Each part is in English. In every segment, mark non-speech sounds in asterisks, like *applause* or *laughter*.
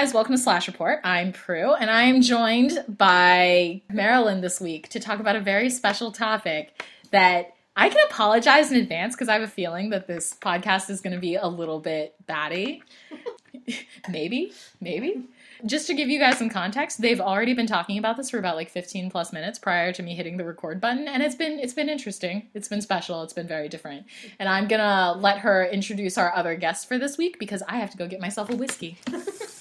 Guys, welcome to Slash Report. I'm Prue, and I am joined by Marilyn this week to talk about a very special topic that I can apologize in advance because I have a feeling that this podcast is going to be a little bit batty. *laughs* maybe, maybe. Just to give you guys some context, they've already been talking about this for about like 15 plus minutes prior to me hitting the record button, and it's been it's been interesting. It's been special. It's been very different. And I'm gonna let her introduce our other guest for this week because I have to go get myself a whiskey. *laughs*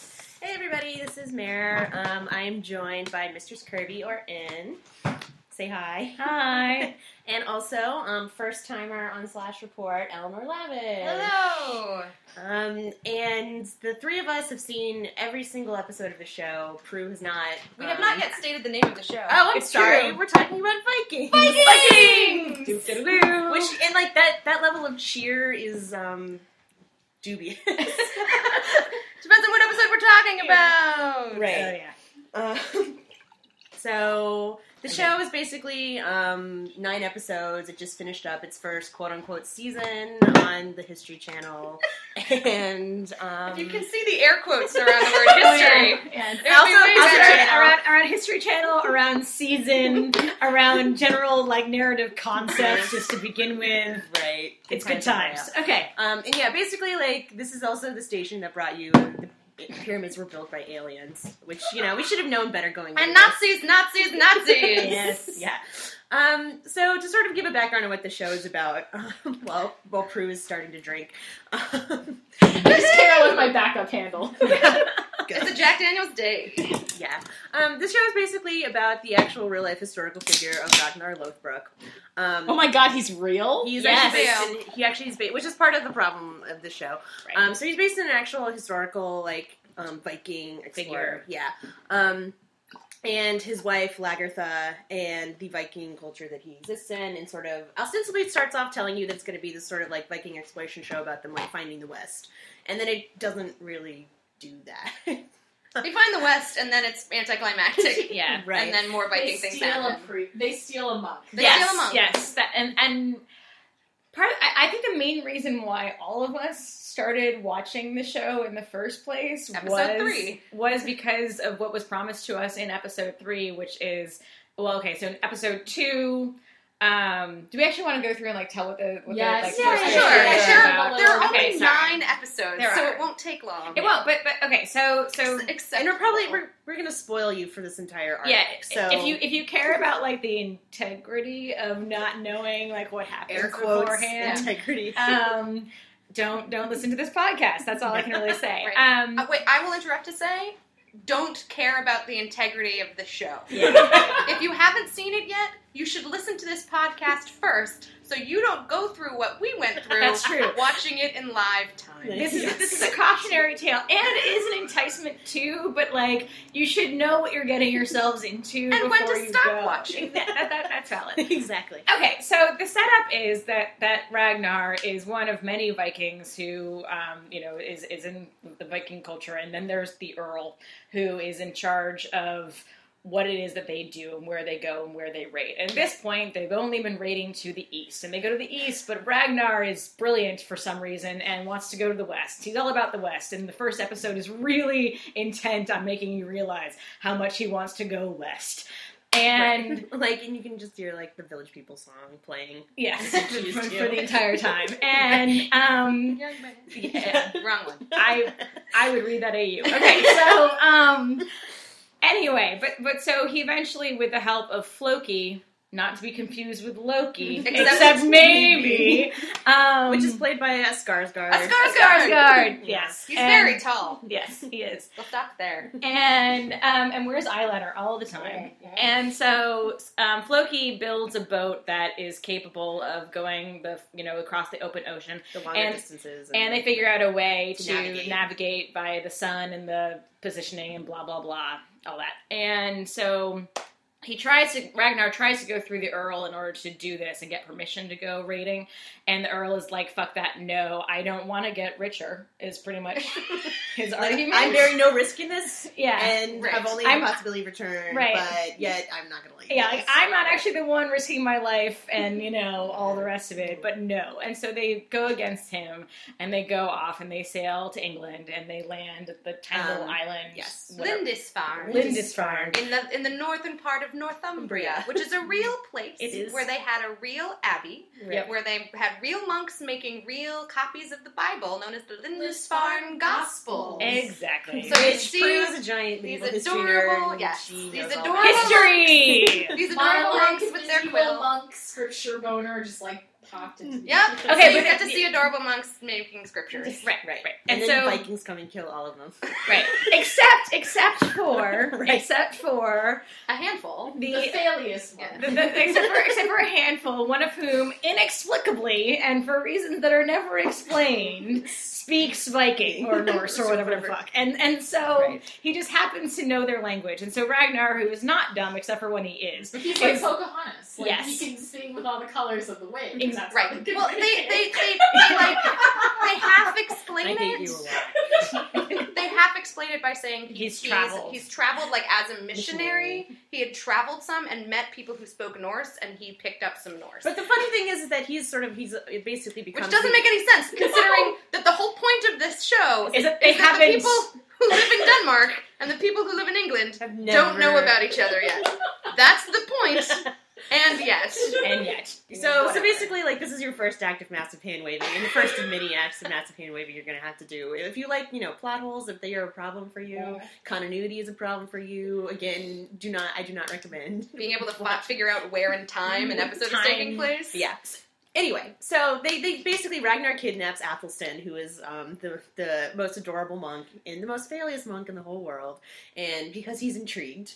Hey everybody, this is Mare. Um, I am joined by Mistress Kirby or N. Say hi. Hi. *laughs* And also, um, first timer on Slash Report, Eleanor Lavish. Hello. Um, and the three of us have seen every single episode of the show. Prue has not. We have um, not yet stated the name of the show. Oh, I'm It's sorry. true. We're talking about Vikings. Vikings! Doo-doo-doo. Which and like that that level of cheer is um dubious. *laughs* Depends on what episode we're talking about. Right. Oh, yeah. Um, *laughs* so the show is basically um, nine episodes. It just finished up its first quote unquote season on the History Channel, *laughs* and um, If you can see the air quotes *laughs* around the word history. Yeah. It would be Also- also- around, around, around History Channel, around season, *laughs* around general like narrative concepts, just to begin with. right, It's good times. Okay. Um, and yeah, basically, like this is also the station that brought you. The pyramids were built by aliens, which you know we should have known better going. And Nazis. Nazis, Nazis. *laughs* yes, yeah. Um, so to sort of give a background on what the show is about, *laughs* um, well, while Prue is starting to drink, um, *laughs* Just came with my backup handle. *laughs* It's a Jack Daniels day. yeah. Um, this show is basically about the actual real life historical figure of Ragnar Lothbrok. Um, Oh my god, he's real? He's Yes. actually based in, he actually is based, which is part of the problem of the show. Right. Um, so he's based in an actual historical like um, Viking explorer. Yeah. Um, and his wife Lagertha and the Viking culture that he exists in, and sort of ostensibly it starts off telling you that it's going to be this sort of like Viking exploration show about them like finding the West, and then it doesn't really do that. *laughs* They find the West, and then it's anticlimactic. *laughs* Yeah. right. And then more Viking they things steal a happen. pre- they steal a monk. They yes. steal 'em up. Yes. That, and and part. Of, I, I think the main reason why all of us started watching the show in the first place Episode was three. was because of what was promised to us in episode three, which is well, okay. So in episode two. Um, do we actually want to go through and like tell what the what Yes. the Yeah, like, sure. first sure. episode is Sure. There are Okay, only sorry. nine episodes, There so are. it won't take long. It won't, but but okay. So so Except and we're probably we're, we're going to spoil you for this entire arc. yeah. So if you if you care about like the integrity of not knowing like what happens air quotes beforehand, integrity. um, don't don't listen to this podcast. That's all I can really say. *laughs* Right. Um, Uh, wait, I will interrupt to say, don't care about the integrity of the show. yeah. *laughs* If you haven't seen it yet, you should listen to this podcast first, so you don't go through what we went through. That's true. Watching it in live time. This is Yes. this is a cautionary tale, and it is an enticement too. But like, you should know what you're getting yourselves into And when to stop go. watching. That, *laughs* that- that- that's valid. *laughs* exactly. Okay, so the setup is that that Ragnar is one of many Vikings who, um, you know, is is in the Viking culture, and then there's the Earl who is in charge of what it is that they do and where they go and where they raid. At this point, they've only been raiding to the east, and they go to the east, but Ragnar is brilliant for some reason and wants to go to the west. He's all about the west, and the first episode is really intent on making you realize how much he wants to go west. And Right. *laughs* like, and you can just hear like the Village People song playing. Yes, *laughs* for, for the entire time. *laughs* And um, Yeah, wrong one. I I would read that AU. Okay, so um, anyway, but but so he eventually, with the help of Floki, not to be confused with Loki, *laughs* Except except, maybe, um, Which is played by a Skarsgård. A Skarsgård. Skarsgård. Yes, He's And- very tall. Yes, he is. We'll stop there. And um, and wears eyeliner all the time. And so um, Floki builds a boat that is capable of going the you know across the open ocean. the longer and- distances. and they figure out a way To to, navigate. navigate. by the sun and the positioning and blah blah blah all that. And so he tries to Ragnar tries to go through the Earl in order to do this and get permission to go raiding, and the Earl is like, "Fuck that, no, I don't want to get richer." Is pretty much *laughs* his Like, argument. I'm bearing no risk in this, yeah, and Right. have only I'm- the possibility of return, Right. but yet I'm not gonna let you. yeah, like. I'm not actually the one risking my life and you know all the rest of it, but no. And so they go against him and they go off and they sail to England and they land at the tiny little Um, island. yes. whatever. Lindisfarne. Lindisfarne. in the in the northern part of Northumbria, which is a real place It is. where they had a real abbey, Yep. where they had real monks making real copies of the Bible, known as the Lindisfarne Gospel. Exactly. So you Which see Prue a giant these adorable- yes, these adorable- about it. History. *laughs* These adorable monks with their quill. monk scripture boner just like popped into Yep. Okay, Okay, so you but- get to see adorable monks making scriptures. right, Right, right. And, And then so Vikings come and kill all of them. *laughs* right, except except for *laughs* Right. except for A handful. the. the failiest one. Yeah. the, the, except, for, except for a handful, one of whom inexplicably and for reasons that are never explained *laughs* speaks Viking or *laughs* Norse or whatever the fuck, and and so Right. he just happens to know their language, and so Ragnar, who is not dumb except for when he is, But he's like Pocahontas. Like, Yes. He can sing with all the colors of the wind. Ex- That's Right. how they Well, they they, they, they *laughs* like they half explain I hate it. you a lot. *laughs* They half explain it by saying He's traveled. He's traveled like as a missionary. He had traveled some and met people who spoke Norse, and he picked up some Norse. But the funny thing is, is that he's sort of he's it basically becomes which doesn't make any sense considering that the whole point of this show is that that the people who live in Denmark and the people who live in England don't know about each other yet. That's the point. *laughs* And yet, and yet, So, so basically, like this is your first act of massive hand waving, and the first of many acts of massive hand waving you're gonna have to do. If you like, you know, plot holes, if they are a problem for you, continuity is a problem for you. Again, do not, I do not recommend. being able to fi- figure out where in time an episode is taking Time. place. Yeah. Anyway, so they, they basically Ragnar kidnaps Athelstan, who is um, the the most adorable monk and the most failiest monk in the whole world, and because he's intrigued,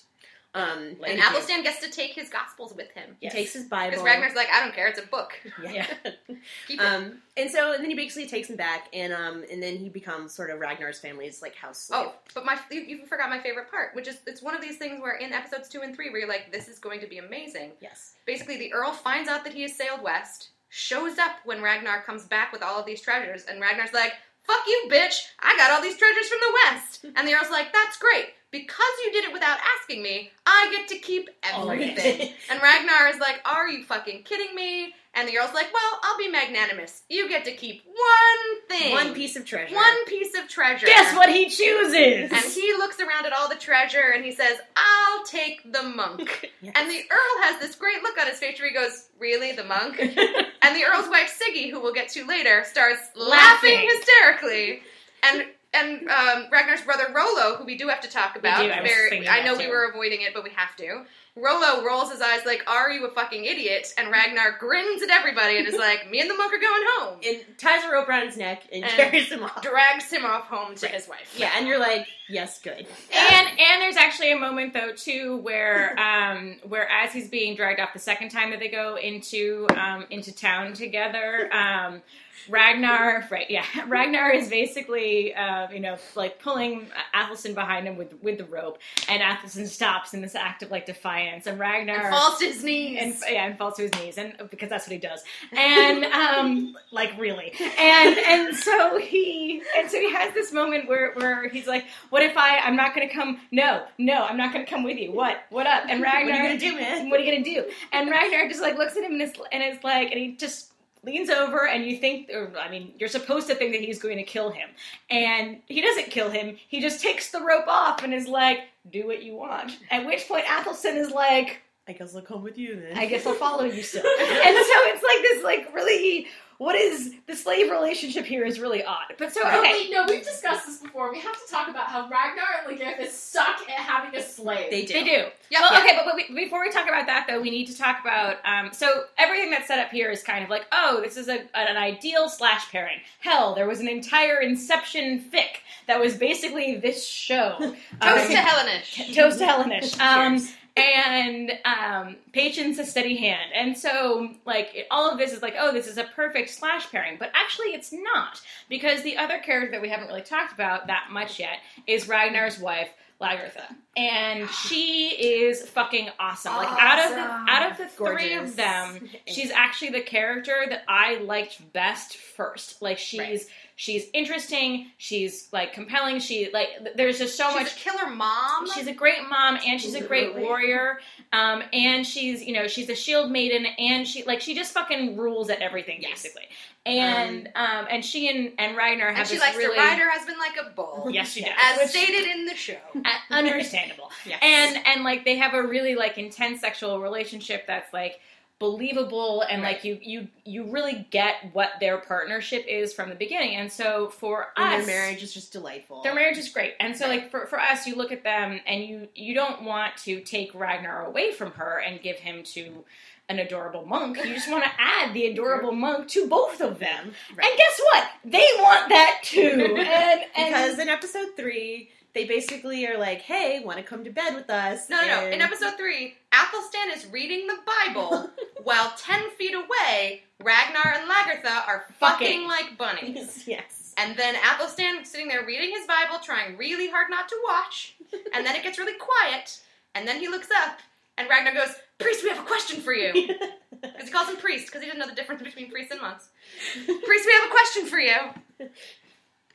um, And he- Athelstan gets to take his gospels with him. he takes his Bible. Because Ragnar's like, I don't care, it's a book. *laughs* yeah. *laughs* Keep it. Um, and so and then he basically takes him back, and um, and then he becomes sort of Ragnar's family's like house slave. Oh, but my you, you forgot my favorite part, which is it's one of these things where in episodes two and three, where you're like, this is going to be amazing. yes, Basically, the Earl finds out that he has sailed west, shows up when Ragnar comes back with all of these treasures, and Ragnar's like, "Fuck you, bitch! I got all these treasures from the west." And the Earl's like, "That's great." Because you did it without asking me, I get to keep it. everything. *laughs* and Ragnar is like, Are you fucking kidding me? And the Earl's like, Well, I'll be magnanimous. You get to keep one thing. one piece of treasure. One piece of treasure. Guess what he chooses? And he looks around at all the treasure and he says, I'll take the monk. *laughs* Yes. And the Earl has this great look on his face where he goes, Really, the monk? *laughs* and the Earl's wife, Siggy, who we'll get to later, starts laughing, Laughing. hysterically. And and um, Ragnar's brother Rollo, who we do have to talk about, do, I was very- thinking I that know too. we were avoiding it, but we have to. Rollo rolls his eyes like, "Are you a fucking idiot?" And Ragnar grins at everybody and is like, "Me and the monk are going home." and ties a rope around his neck and, And carries him off. Drags him off home to his wife. Yeah, and you're like, yes, good. And and there's actually a moment though too where *laughs* um where as he's being dragged off the second time that they go into um into town together um Ragnar right yeah *laughs* Ragnar is basically uh, you know like pulling Athelstan behind him with with the rope and Athelstan stops in this act of like defiance and Ragnar And falls to his knees. and yeah, and falls to his knees, and because that's what he does, and um, *laughs* like really, and and so he and so he has this moment where where he's like, "What if I? I'm not going to come. No, no, I'm not going to come with you. What? What up?" And Ragnar, *laughs* What are you gonna do, man? What are you going to do? And Ragnar just like looks at him and is and is like, and he just leans over and you think or I mean you're supposed to think that he's going to kill him and he doesn't kill him he just takes the rope off and is like do what you want at which point Athelstan is like I guess I'll come with you then. I guess I'll follow you still. *laughs* and so it's like this, like really, what is the slave relationship here is really odd. But so Oh, okay, wait, no, we've discussed this before. We have to talk about how Ragnar and Lagertha suck at having a slave. they do. they do. Yep. Well, Yeah. okay, but, but we, before we talk about that, though, we need to talk about. Um, so everything that's set up here is kind of like, oh, this is a, an ideal slash pairing. Hell, there was an entire Inception fic that was basically this show. Toast Um, to Hellenish. Toast to Hellenish. Um, Cheers. And um, patience a steady hand. And so, like, it, all of this is like, oh, this is a perfect slash pairing, but actually, it's not because the other character that we haven't really talked about that much yet is Ragnar's wife. Lagertha, and she is fucking awesome. Like out of the out of the three of them, she's actually the character that I liked best first. Like she's Right. She's interesting, she's like compelling. She like there's just so She's much a killer mom. She's a great mom and she's a great warrior. Um, and she's, you know, she's a shield maiden and she like she just fucking rules at everything Yes. basically. And um, and she and, and Ragnar have and she this likes really to ride her husband like a bull. Yes, she does. As Which- stated in the show. *laughs* uh, understandable. Yes. And and like they have a really like intense sexual relationship that's like believable and like you you you really get what their partnership is from the beginning. And so for And us their marriage is just delightful. their marriage is great. And so like for, for us you look at them and you you don't want to take ragnar away from her and give him to an adorable monk. You just want to *laughs* add the adorable monk to both of them. Right. and guess what? They want that too. *laughs* And, and because in episode three, they basically are like, "Hey, want to come to bed with us?" No, no, no. In episode three, Athelstan is reading the Bible *laughs* while ten feet away, Ragnar and Lagertha are fucking, Fucking. like bunnies. *laughs* yes. And then Athelstan sitting there reading his Bible, trying really hard not to watch. And then it gets really quiet. And then he looks up, and Ragnar goes, "Priest, we have a question for you." *laughs* Because he calls him priest, because he didn't know the difference between priests and monks. Priest, we have a question for you.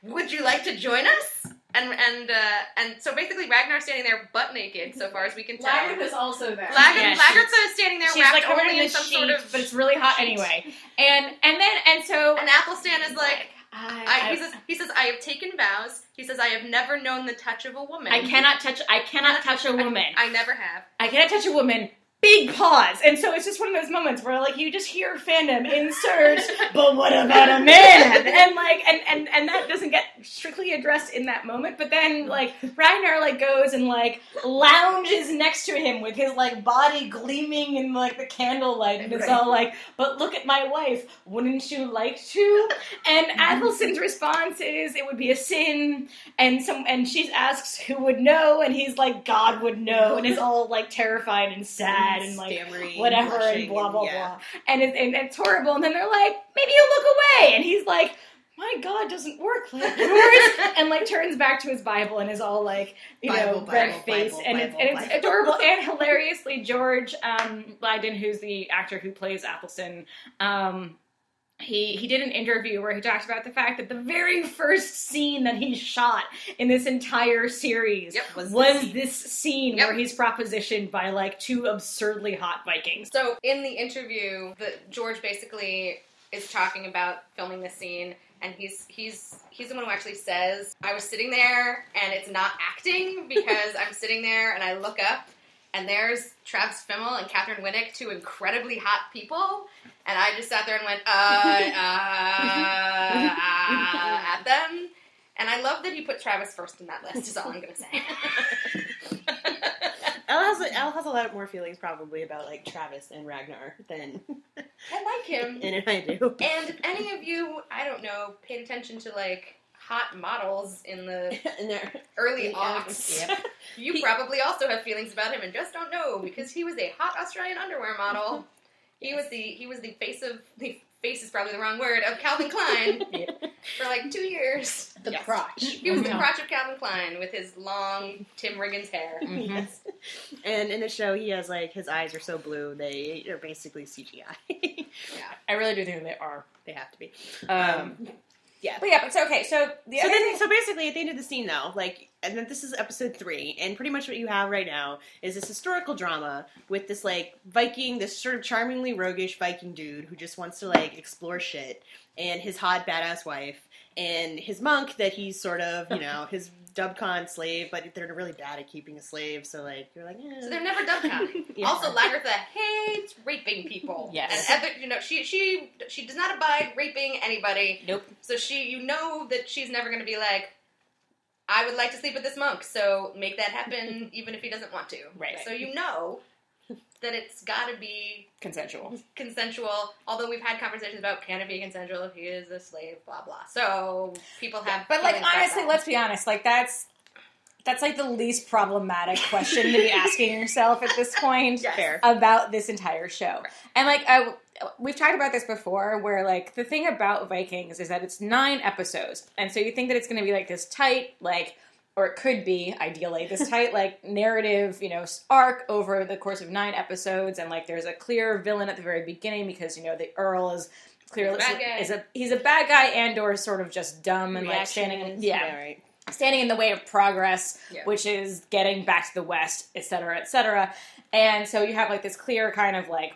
Would you like to join us? And and uh, and so basically, Ragnar's standing there butt naked, so far as we can tell. Lagertha's also there. Lager, Yeah, Lagertha is standing there she's wrapped like covered only in in some sheet, sort of. but it's really hot sheet. anyway and and then and so And Athelstan is like, I, I, he says, he says, I have taken vows. He says, I have never known the touch of a woman. I cannot touch I cannot touch a woman I never have. I cannot touch a woman. Big pause. And so it's just one of those moments where like you just hear fandom insert, *laughs* but what about a man? And like and, and and that doesn't get strictly addressed in that moment. But then like Ragnar like goes and like lounges next to him with his like body gleaming in like the candlelight and it's Right. all like, but look at my wife, wouldn't you like to? And *laughs* Athelstan's response is it would be a sin and some and she asks who would know and he's like God would know and is all like terrified and sad and like whatever and blah blah yeah. blah. And, it, and it's horrible. And then they're like maybe you'll look away. And he's like my God doesn't work like yours. *laughs* And like turns back to his Bible and is all like you Bible, know red faced Bible, and, it's, and it's adorable. *laughs* And hilariously George um, who's the actor who plays Athelstan, um, he he did an interview where he talked about the fact that the very first scene that he shot in this entire series Yep. Was was, this- this scene Yep. where he's propositioned by like two absurdly hot Vikings. So in the interview, the George basically is talking about filming the scene, and he's he's he's the one who actually says, "I was sitting there, and it's not acting because I'm sitting there and I look up." And there's Travis Fimmel and Katheryn Winnick, two incredibly hot people, and I just sat there and went uh, uh, uh, at them. And I love that he put Travis first in that list. Is all I'm gonna say. *laughs* Elle has a, Elle has a lot more feelings probably about like Travis and Ragnar than I like him. *laughs* and I do. And if any of you, I don't know, paid attention to like hot models in the *laughs* and they're early Yeah, aughts, *laughs* yep. you He- probably also have feelings about him and just don't know because he was a hot Australian underwear model. *laughs* He was the he was the face of the face is probably the wrong word of Calvin Klein for like two years. the Yes. crotch. He was the crotch of Calvin Klein with his long Tim Riggins hair. Mhm. Yes. And in the show, he has like his eyes are so blue they are basically CGI. yeah, I really do think they are. they have to be. Um, yeah. but yeah, but so okay, so the So other then, thing, so basically, at the end of the scene, though, like, and then this is episode three, and pretty much what you have right now is this historical drama with this like Viking, this sort of charmingly roguish Viking dude who just wants to like explore shit, and his hot badass wife, and his monk that he's sort of, you *laughs* know, his dubcon slave, but they're really bad at keeping a slave, so like you're like, eh. So they're never Dubcon. *laughs* Yeah. Also, Lagertha hates raping people. *laughs* Yes. and Epic, you know, she she she does not abide raping anybody. nope. So she, you know, that she's never going to be like, I would like to sleep with this monk, so make that happen, *laughs* even if he doesn't want to. Right. So you know that it's got to be Consensual. consensual. Although we've had conversations about can it be consensual if he is a slave, blah blah. So people have, But like honestly, let's be honest. Like that's that's like the least problematic question to be *laughs* asking yourself at this point Yes. Fair. about this entire show. And like I, we've talked about this before, where like the thing about Vikings is that it's nine episodes, and so you think that it's going to be like this tight, like, or it could be ideally this tight, like narrative, you know, arc over the course of nine episodes, and like there's a clear villain at the very beginning because you know the Earl is. Clearly, He's a bad guy. is a he's a bad guy and or sort of just dumb and like standing in, Reactions. yeah right. standing in the way of progress, Yeah. which is getting back to the West, et cetera, et cetera. And so you have like this clear kind of like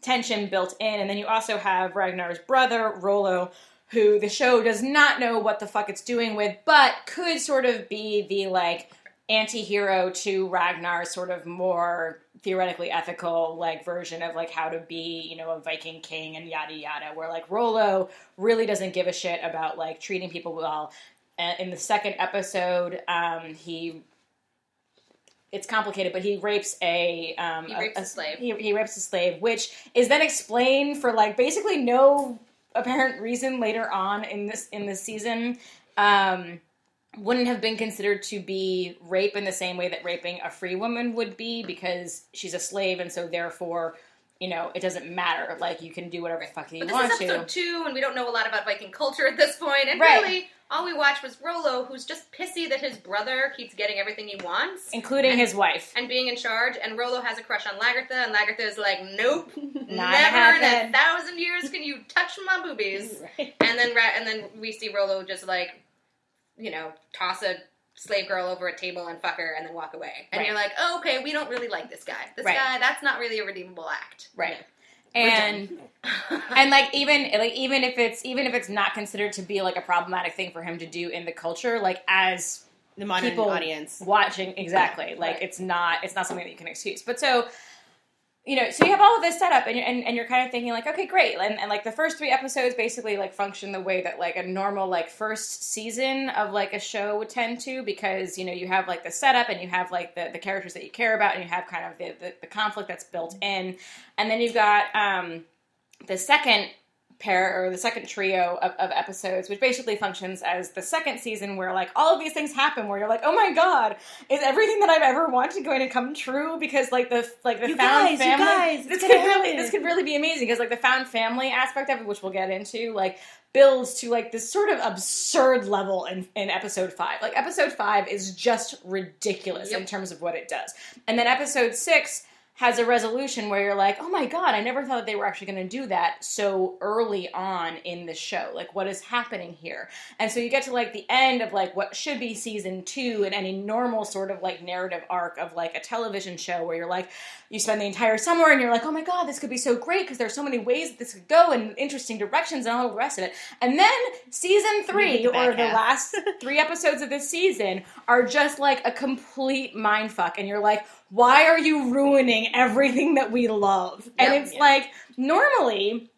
tension built in, and then you also have Ragnar's brother, Rollo, who the show does not know what the fuck it's doing with, but could sort of be the like anti-hero to Ragnar's sort of more theoretically ethical like version of like how to be you know a viking king and yada yada where like Rollo really doesn't give a shit about like treating people well Uh, in the second episode um he it's complicated but he rapes a um He rapes a slave. he, he rapes a slave which is then explained for like basically no apparent reason later on in this in this season um wouldn't have been considered to be rape in the same way that raping a free woman would be because she's a slave and so therefore you know it doesn't matter like you can do whatever the fuck you But this want is episode to two, and we don't know a lot about Viking culture at this. And Right. really, all we watched was Rollo, who's just pissy that his brother keeps getting everything he wants including And- his wife and being in charge. And Rollo has a crush on Lagertha, and Lagertha is like, "Nope, *laughs* Not never in a thousand years can you touch my boobies." *laughs* Right. And then, and then we see Rollo just like, you know, toss a slave girl over a table and fuck her, and then walk away. And Right. you're like, "Oh, okay, we don't really like this guy. This Right. guy, that's not really a redeemable act." right and and like even like even if it's even if it's not considered to be like a problematic thing for him to do in the culture like as The modern People- audience. watching exactly like Right. it's not it's not something that you can excuse but so you know so you have all of this set up and you're, and, and you're kind of thinking like okay great. And, and like the first three episodes basically like function the way that like a normal like first season of like a show would tend to because you know you have like the setup and you have like the, the characters that you care about and you have kind of the, the, the conflict that's built in. And then you've got um the second pair or the second trio of, of episodes, which basically functions as the second season where like all of these things happen where you're like, oh my god, is everything that I've ever wanted going to come true? Because like the like the You found guys, family guys, this could really this could really be amazing because like the found family aspect of it, which we'll get into, like builds to like this sort of absurd level in, in episode five. Like episode five is just ridiculous Yep. in terms of what it does. And then episode six has a resolution where you're like, oh my god, I never thought that they were actually going to do that so early on in the show. Like, what is happening here? And so you get to like the end of like what should be season two in any normal sort of like narrative arc of like a television show where you're like, you spend the entire summer and you're like, oh my god, this could be so great because there's so many ways that this could go in interesting directions and all the rest of it. And then season three the or the last three episodes of this season are just like a complete mind fuck, and you're like, why are you ruining everything that we love? and Yep. it's Yeah. like normally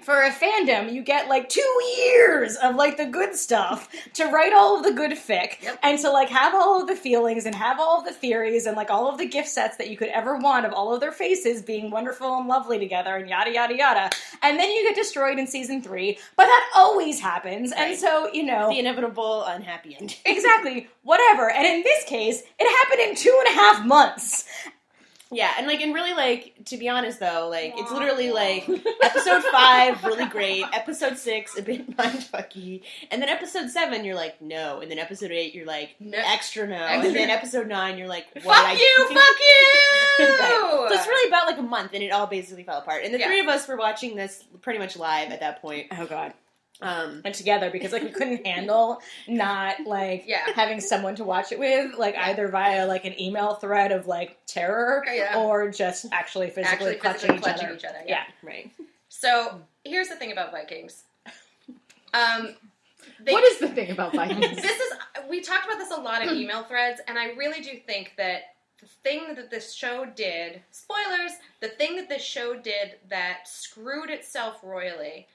for a fandom, you get like two years of like the good stuff to write all of the good fic Yep. and to like have all of the feelings and have all of the theories and like all of the gift sets that you could ever want of all of their faces being wonderful and lovely together and yada yada yada. And then you get destroyed in season three, but that always happens. And so, you know, The inevitable unhappy end. exactly, whatever. And in this case, it happened in two and a half months. Yeah, and like, and really, like, to be honest, though, like, it's literally like *laughs* episode five, really great. Episode six, a bit *laughs* mindfucky, and then episode seven, you're like, no, and then episode eight, you're like, No. extra no, Extra. and then episode nine, you're like, what Fuck did I you, do? fuck *laughs* you! Right. So it's really about like a month, and it all basically fell apart. And the Yeah. three of us were watching this pretty much live at that point. Oh god. Um, And together because like we couldn't *laughs* handle not like Yeah. having someone to watch it with, like Yeah. either via like an email thread of like terror Yeah. or just actually physically Actually, clutching, physically each, clutching other. each other. Yeah. right. So here's the thing about Vikings. Um, they, what is the thing about *laughs* Vikings? this is we talked about this a lot in *clears throat* email threads, and I really do think that the thing that this show did spoilers the thing that this show did that screwed itself royally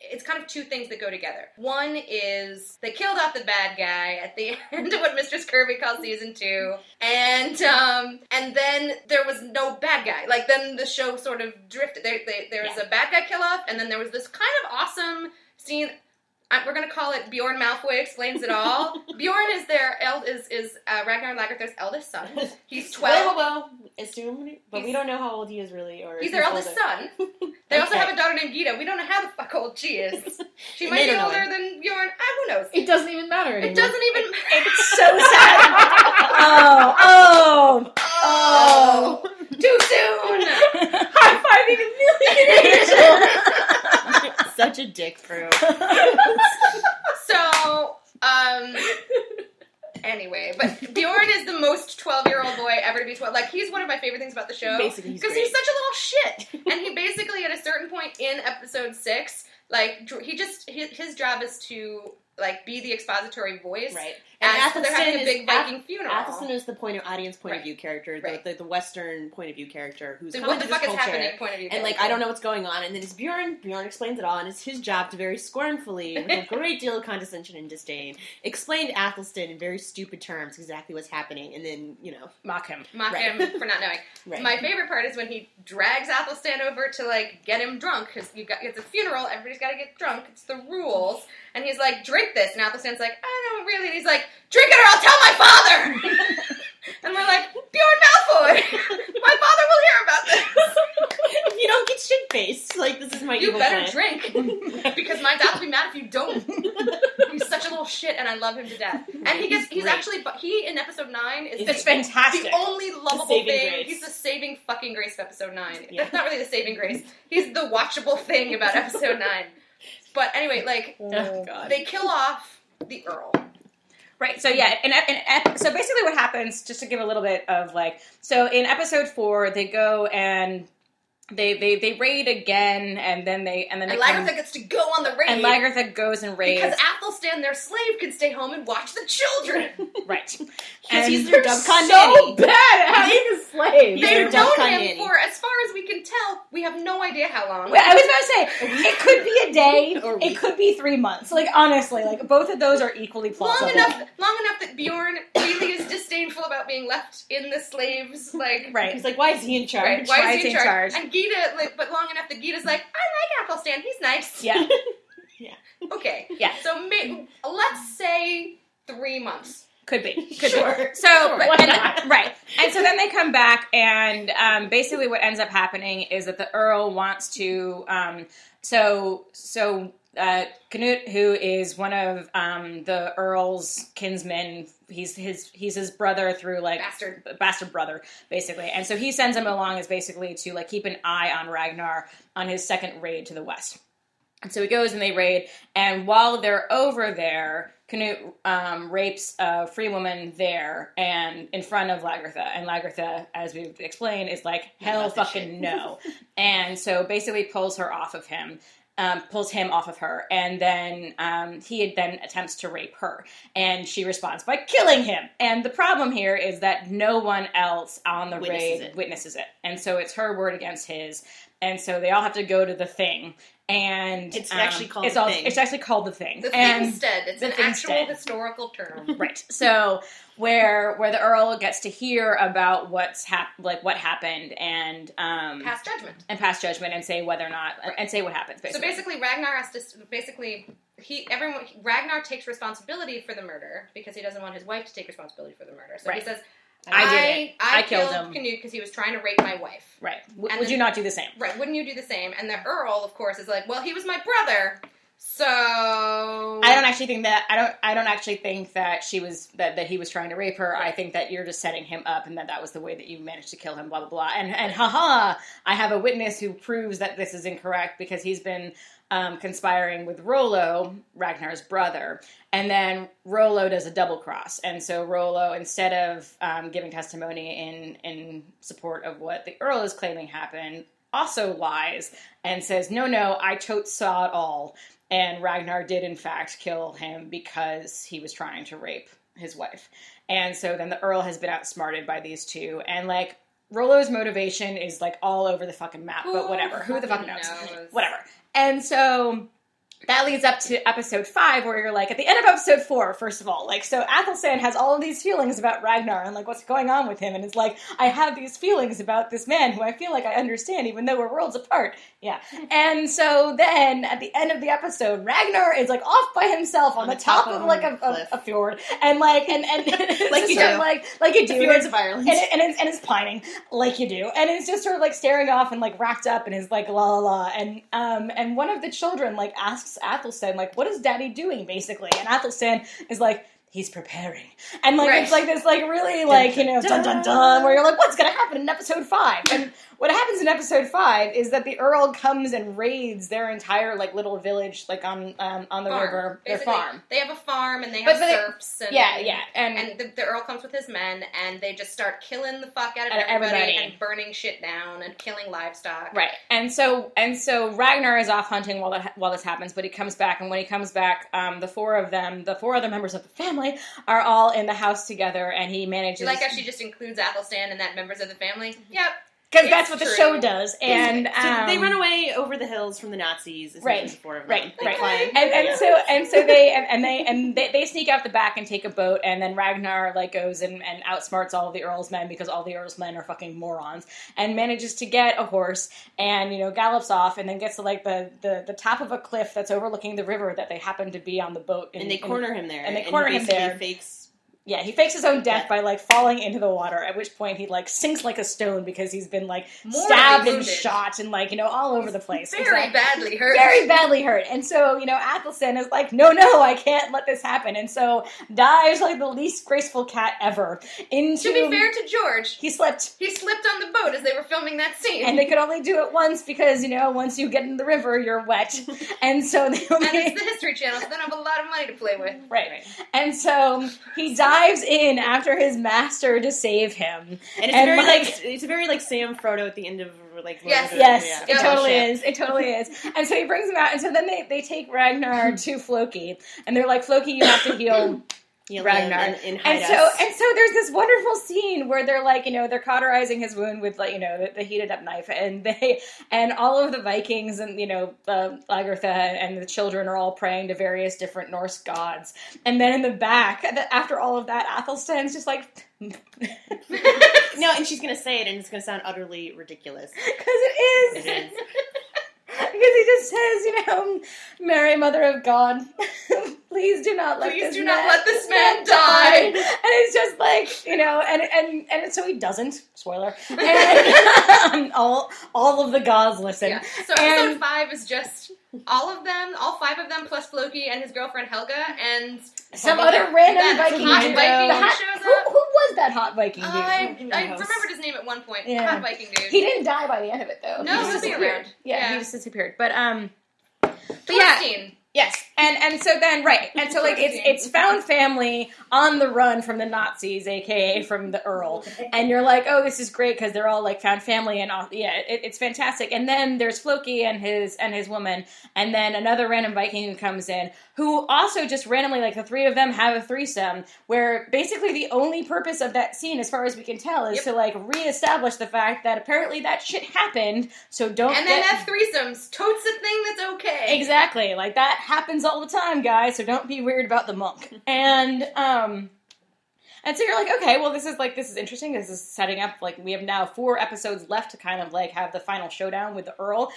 it's kind of two things that go together. One is they killed off the bad guy at the *laughs* end of what Mistress Kirby calls season two, and um, and then there was no bad guy. Like then the show sort of drifted. There, they, there was a bad guy kill off, and then there was this kind of awesome scene. I, we're gonna call it Bjorn Malfoy explains it all. *laughs* Bjorn is their eld is is uh, Ragnar Lagertha's eldest son. *laughs* He's twelve. Well, well, assume, but we don't know how old he is really, or He's if their eldest older. son. *laughs* They also have a daughter named Gyda. We don't know how the fuck old she is. She might be older than Bjorn. Ah, who knows? It doesn't even matter anymore. It doesn't even. It's so sad. oh, oh, oh. Too soon. High fiving a millionaire. Such a dick, Prue. *laughs* So, um, anyway, but Bjorn is the most twelve-year-old boy ever to be twelve. Like he's one of my favorite things about the show Basically, he's because great. he's such a little shit. And he basically, at a certain point in episode six, like he just his, his job is to like be the expository voice. right. And And so they're having a Athelstan big is- Viking funeral. Athelstan is the point of audience point Right. of view character, the, Right. the, the Western point of view character who's So come what the fuck is culture. happening? Point of view. And like I don't know what's going on, and then it's Bjorn. Bjorn explains it all, and it's his job to very scornfully, with a *laughs* great deal of condescension and disdain, explain to Athelstan in very stupid terms exactly what's happening, and then you know, Mock him. mock Right. him for not knowing. *laughs* right? My favorite part is when he drags Athelstan over to like get him drunk because you got it's a funeral. Everybody's got to get drunk. It's the rules. And he's like, "Drink this," and Athelstan's like, "I don't really." And he's like, "Drink it or I'll tell my father." *laughs* and we're like, "Bjorn Malfoy, *laughs* my father will hear about this. if you don't get shit faced, like this is my You better plan. drink *laughs* because my dad will be mad if you don't." He's such a little shit, and I love him to death. And he gets he's Great. actually but he in episode nine is It's the- fantastic. the only lovable saving thing. grace. He's the saving fucking grace of episode nine. Yeah. That's not really the saving grace. He's the watchable thing about episode nine. But anyway, like Oh, God. they kill off the Earl. Right. So yeah, in so basically what happens, just to give a little bit of like, so in episode four, they go and they they they raid again, and then they and then And they come- Lagertha gets to go on the raid. and Lagertha goes and raids. because Athelstan, their slave, can stay home and watch the children. *laughs* right. *laughs* Because he's And their They're so nanny. bad at *laughs* having a slave. He's They've known him nanny. for, as far as we can tell, we have no idea how long. Well, I was about to say it could be a day, Or it could be three months. Like honestly, like both of those are equally plausible. long enough, long enough that Bjorn really is disdainful about being left in the slaves, like Right. He's like, why is he in charge? Right. Why, Why is he in in charge? charge? Gyda, like, but long enough that Gyda's like, I like Athelstan. He's nice. Yeah. *laughs* Yeah. Okay. Yeah. So may, let's say three months. Could be. Could Sure. be. So, Sure, but- and- right. And so then they come back, and um, basically what ends up happening is that the Earl wants to. Um, so, so uh, Canute, who is one of um, the Earl's kinsmen, he's his he's his brother through like Bastard. bastard brother, basically. And so he sends him along as basically to like keep an eye on Ragnar on his second raid to the west. And so he goes and they raid, and while they're over there, Canute um, rapes a free woman there and in front of Lagertha. And Lagertha, as we've explained, is like, hell fucking no. *laughs* and so basically pulls her off of him. Um, pulls him off of her, and then um, he then attempts to rape her, and she responds by killing him. And the problem here is that no one else on the Witnesses raid it. witnesses it, and so it's her word against his, and so they all have to go to the thing, and It's um, actually called it's The all, Thing. It's actually called the thing, The and Thingstead. It's the an actual historical term. *laughs* right. So where where the Earl gets to hear about what's hap- like what happened and um Pass judgment. and pass judgment and say whether or not and say what happens. Basically. So basically, Ragnar has to basically he everyone Ragnar takes responsibility for the murder because he doesn't want his wife to take responsibility for the murder. So Right. he says, I did I, it. I, I killed killed him." Canute because he was trying to rape my wife." right. W- would then- you not do the same? Right? Wouldn't you do the same? And the Earl, of course, is like, "Well, he was my brother." So I don't actually think that I don't I don't actually think that she was that, that he was trying to rape her. I think that you're just setting him up and that that was the way that you managed to kill him. Blah blah blah. And and haha, I have a witness who proves that this is incorrect because he's been um, conspiring with Rollo, Ragnar's brother, and then Rollo does a double cross. And so Rollo, instead of um, giving testimony in in support of what the Earl is claiming happened, also lies and says, "No, no, I tote saw it all." And Ragnar did, in fact, kill him because he was trying to rape his wife. And so then the Earl has been outsmarted by these two. And like, Rollo's motivation is like all over the fucking map, but whatever. Who the fuck knows? knows? *laughs* Whatever. And so that leads up to episode five, where you're like, at the end of episode four, first of all, like, so Athelstan has all of these feelings about Ragnar and like what's going on with him, and it's like, I have these feelings about this man who I feel like I understand, even though we're worlds apart. Yeah. And so then at the end of the episode, Ragnar is like off by himself on, On the, the top, top of like a a, a, fjord, and like, and and *laughs* Like you sort of do. like like you do. The fjords of Ireland. and, it, and, it's, and it's pining like you do, and it's just sort of like staring off and like racked up, and is like la la la, and um and one of the children like asks Athelstan like, "What is Daddy doing?" Basically, and Athelstan is like. He's preparing, and like Right. it's like this, like really, like you know, dun dun dun, where you're like, what's gonna happen in episode five? And what happens in episode five is that the Earl comes and raids their entire like little village, like on um, on the Farm. river, their farm. They have a farm and they But have they- serfs. And, Yeah, yeah, and, And the, the Earl comes with his men, and they just start killing the fuck out of Out of everybody, everybody. and burning shit down and killing livestock. Right, and so and so Ragnar is off hunting while that, while this happens, but he comes back, and when he comes back, um, the four of them, the four other members of the family, are all in the house together, and he manages You like how she just includes Athelstan and that members of the family? Yep. Because that's what the show does, and so um, they run away over the hills from the Nazis. Right, the four of them. right, They right. climb. and, and so and so they and, and they and they, they sneak out the back and take a boat and then Ragnar like goes and, and outsmarts all the Earl's men because all the Earl's men are fucking morons and manages to get a horse and you know gallops off and then gets to like the, the, the top of a cliff that's overlooking the river that they happen to be on the boat in, and they in- corner him there. and they corner him there. Fakes. Yeah he fakes his own death by like falling into the water at which point he like sinks like a stone because he's been like Mortally stabbed and shot and like you know all over the place Very Exactly badly hurt. very badly hurt. And so, you know, Athelstan is like, no, no, I can't let this happen. And so dives like the least graceful cat ever into. To be fair to George, he slipped. he slipped on the boat as they were filming that scene. And they could only do it once because, you know, once you get in the river, you're wet. *laughs* And so they only. And it's the History Channel, so they don't have a lot of money to play with. Right. And so he dives in after his master to save him. And it's And, very like- like, it's very like Sam Frodo at the end of like Lord Yes. of Yes, yeah. it Yeah. totally Shit. is. It totally is. And so he brings him out, and so then they, they take Ragnar to Floki, and they're like, Floki, you have to heal Ragnar. and, and, and so us. and so there's this wonderful scene where they're like you know they're cauterizing his wound with like you know the, the heated up knife and they and all of the vikings and you know uh, lagertha and the children are all praying to various different norse gods and then in the back after all of that athelstan's just like *laughs* no, and she's gonna say it, and it's gonna sound utterly ridiculous. *laughs* it is It is. Because he just says you know mary mother of god *laughs* please do not let Please this do man, not let this man die. and it's just like you know, and and and so he doesn't. Spoiler. *laughs* And um, all all of the gods listen. Yeah. So episode And- five is just all of them, all five of them, plus Floki and his girlfriend Helga, and Some other random that Viking hot. Viking shows who, who was that hot Viking dude? I, Who I remembered his name at one point. Yeah. Hot Viking dude. he didn't die by the end of it though. No, he he'll just be disappeared. around. Yeah, Yeah. he just disappeared. But um, but yeah, Torstein. Yes, and and so then right, and so like it's it's found family on the run from the Nazis, aka from the Earl, and you're like, oh, this is great because they're all like found family and all, yeah, it, it's fantastic. And then there's Floki and his and his woman, and then another random Viking who comes in, who also just randomly like the three of them have a threesome, where basically the only purpose of that scene, as far as we can tell, is Yep. to like reestablish the fact that apparently that shit happened. So don't And then get- have threesomes. Totes a thing that's okay. Exactly. Like that happens all the time, guys, so don't be weird about the monk. *laughs* And um and so you're like, okay, well this is like this is interesting. This is setting up like we have now four episodes left to kind of like have the final showdown with the Earl.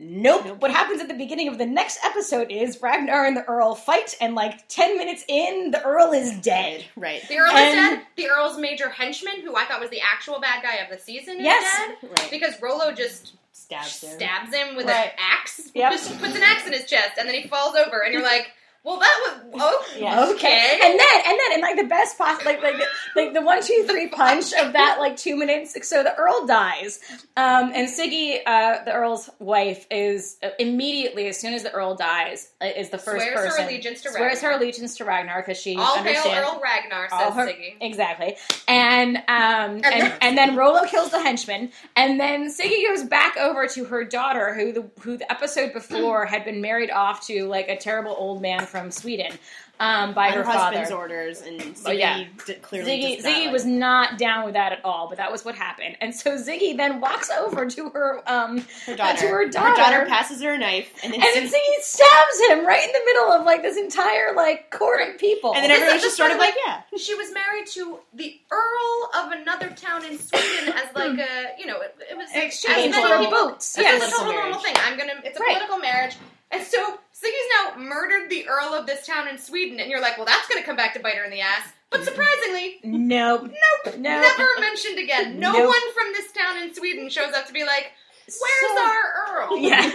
Nope. What happens at the beginning of the next episode is Ragnar and the Earl fight, and like ten minutes in, the Earl is dead. Right. The Earl And- is dead. The Earl's major henchman, who I thought was the actual bad guy of the season, is Yes. dead. Right. Because Rollo just Stabs him. stabs him with Right. an axe. Yep. *laughs* Puts an axe in his chest, and then he falls over, and you're like, well, that was oh, Yeah. okay. And then and then and like the best possible like like the, like the one two three punch of that like two minutes. So the Earl dies, um, and Siggy, uh, the Earl's wife, is uh, immediately as soon as the Earl dies uh, is the first Swears her person allegiance to swears her Ragnar. allegiance to Ragnar because she All hail. Earl Ragnar, says her- Siggy. Exactly, and um, and, then- and then Rollo kills the henchman, and then Siggy goes back over to her daughter, who the who the episode before had been married off to like a terrible old man from Sweden, um, by her her father. husband's orders, and Siggy Oh, yeah. d- clearly Siggy, does not Siggy like- was not down with that at all, but that was what happened. And so Siggy then walks over to her um, her daughter. to her Her daughter. daughter passes her a knife, and then and then Siggy- Siggy stabs him right in the middle of like this entire like court of people. and then This- everyone's just sort of like, *laughs* yeah. She was married to the Earl of another town in Sweden as like a, you know, it, it was An as exchange many people- boots. It's Yes. a total Political normal thing. I'm gonna. It's a Right. political marriage, and so Siggy's now murdered the Earl of this town in Sweden, and you're like, well, that's gonna come back to bite her in the ass. But mm-hmm. surprisingly, Nope. nope, No. never mentioned again. No Nope. one from this town in Sweden shows up to be like, where's So- our Earl? *laughs* Yeah. *laughs*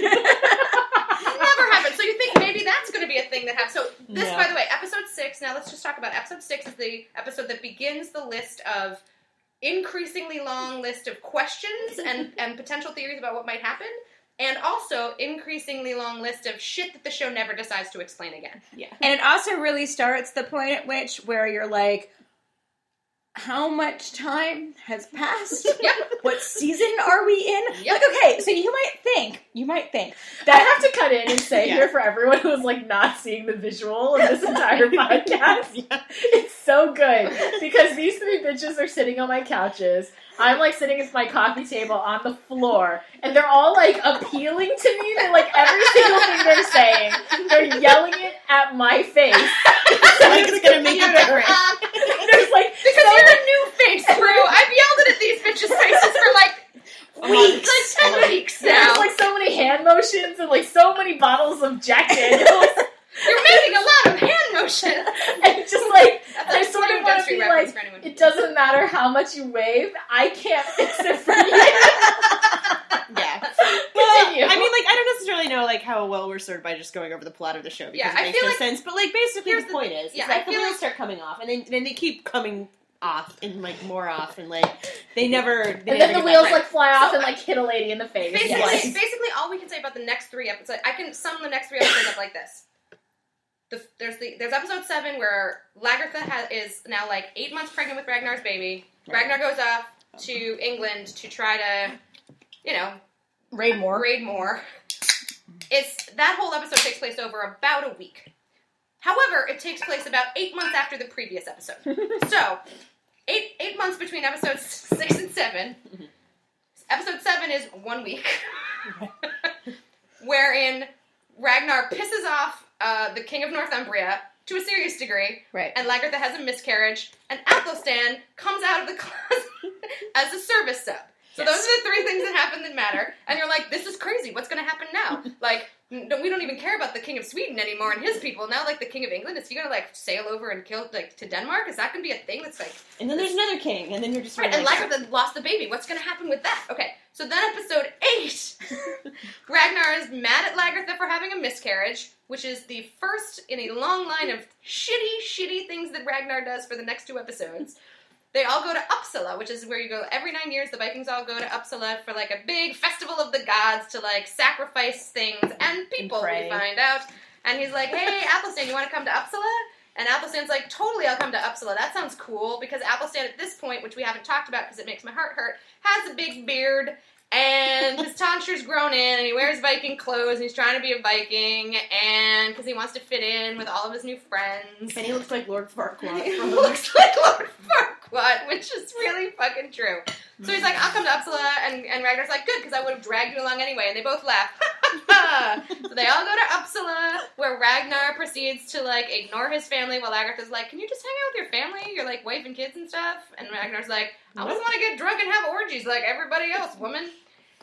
Never happened. So you think maybe that's going to be a thing that happens. So this, No. by the way, episode six. Now let's just talk about episode six. Is the episode that begins the list of increasingly long list of questions and and potential theories about what might happen, and also increasingly long list of shit that the show never decides to explain again. Yeah. And it also really starts the point at which where you're like, how much time has passed? *laughs* Yep. What season are we in? Yep. Like, okay, so you might think, you might think that I have to cut in and say *laughs* Yeah. here for everyone who's like not seeing the visual of this *laughs* entire podcast. *laughs* It's so good because these three bitches are sitting on my couches. I'm like sitting at my coffee table on the floor, and they're all like appealing to me. They're like every single thing they're saying, they're yelling it at my face. like it's gonna make a difference. There's like because so you're a new face, Drew. I've yelled it at these bitches' faces for like *laughs* weeks, like ten weeks now. there's like so many hand motions and like so many bottles of Jack Daniels, *laughs* You're making a lot of hand motions. *laughs* and just like That's I a sort of wanna be like. It doesn't matter how much you wave, I can't fix it for you. Yeah. Well, Continue. I mean, like, I don't necessarily know like how well we're served by just going over the plot of the show because Yeah, it I makes feel no like- sense. But like, basically, the, the- point is, yeah, is that I the feel wheels like- start coming off, and then then they keep coming off and like more off, and like they never. They and never then the wheels like fly off So, and like hit a lady in the face. Basically, Yes. basically, all we can say about the next three episodes, I can sum the next three episodes up like this. The, there's the there's episode seven where Lagertha has, is now like eight months pregnant with Ragnar's baby. Right. Ragnar goes off to England to try to, you know, raid more. raid more. It's that whole episode takes place over about a week. However, it takes place about eight months after the previous episode. *laughs* so, eight eight months between episodes six and seven. Episode seven is one week, *laughs* wherein Ragnar pisses off uh, the king of Northumbria to a serious degree, Right. and Lagertha has a miscarriage, and Athelstan comes out of the *laughs* closet as a service sub. So Yes. those are the three things that happen that matter, and you're like, this is crazy. What's going to happen now? *laughs* Like, we don't even care about the king of Sweden anymore and his people. Now, like the king of England, is he going to like sail over and kill like to Denmark? Is that to be a thing? That's like And then there's another king, and then you're just Right, and like, Lagertha lost the baby. What's going to happen with that? Okay, so then episode eight, *laughs* Ragnar is mad at Lagertha for having a miscarriage, which is the first in a long line of shitty, shitty things that Ragnar does for the next two episodes. They all go to Uppsala, which is where you go every nine years. The Vikings all go to Uppsala for like a big festival of the gods to like sacrifice things and people. pray. we find out, and he's like, "Hey, *laughs* Athelstan, you want to come to Uppsala?" And Athelstan's like, totally, I'll come to Uppsala. That sounds cool because Athelstan at this point, which we haven't talked about because it makes my heart hurt, has a big beard and his *laughs* tonsure's grown in and he wears Viking clothes and he's trying to be a Viking and because he wants to fit in with all of his new friends. and he looks like Lord Farquaad. *laughs* He looks like Lord Farquaad, *laughs* which is really fucking true. So he's like, I'll come to Uppsala, and, and Ragnar's like, good, because I would have dragged you along anyway, and they both laugh. *laughs* so they all go to Uppsala, where Ragnar proceeds to, like, ignore his family, while Lagertha's like, can you just hang out with your family, your, like, wife and kids and stuff? And Ragnar's like, I just want to get drunk and have orgies like everybody else, woman.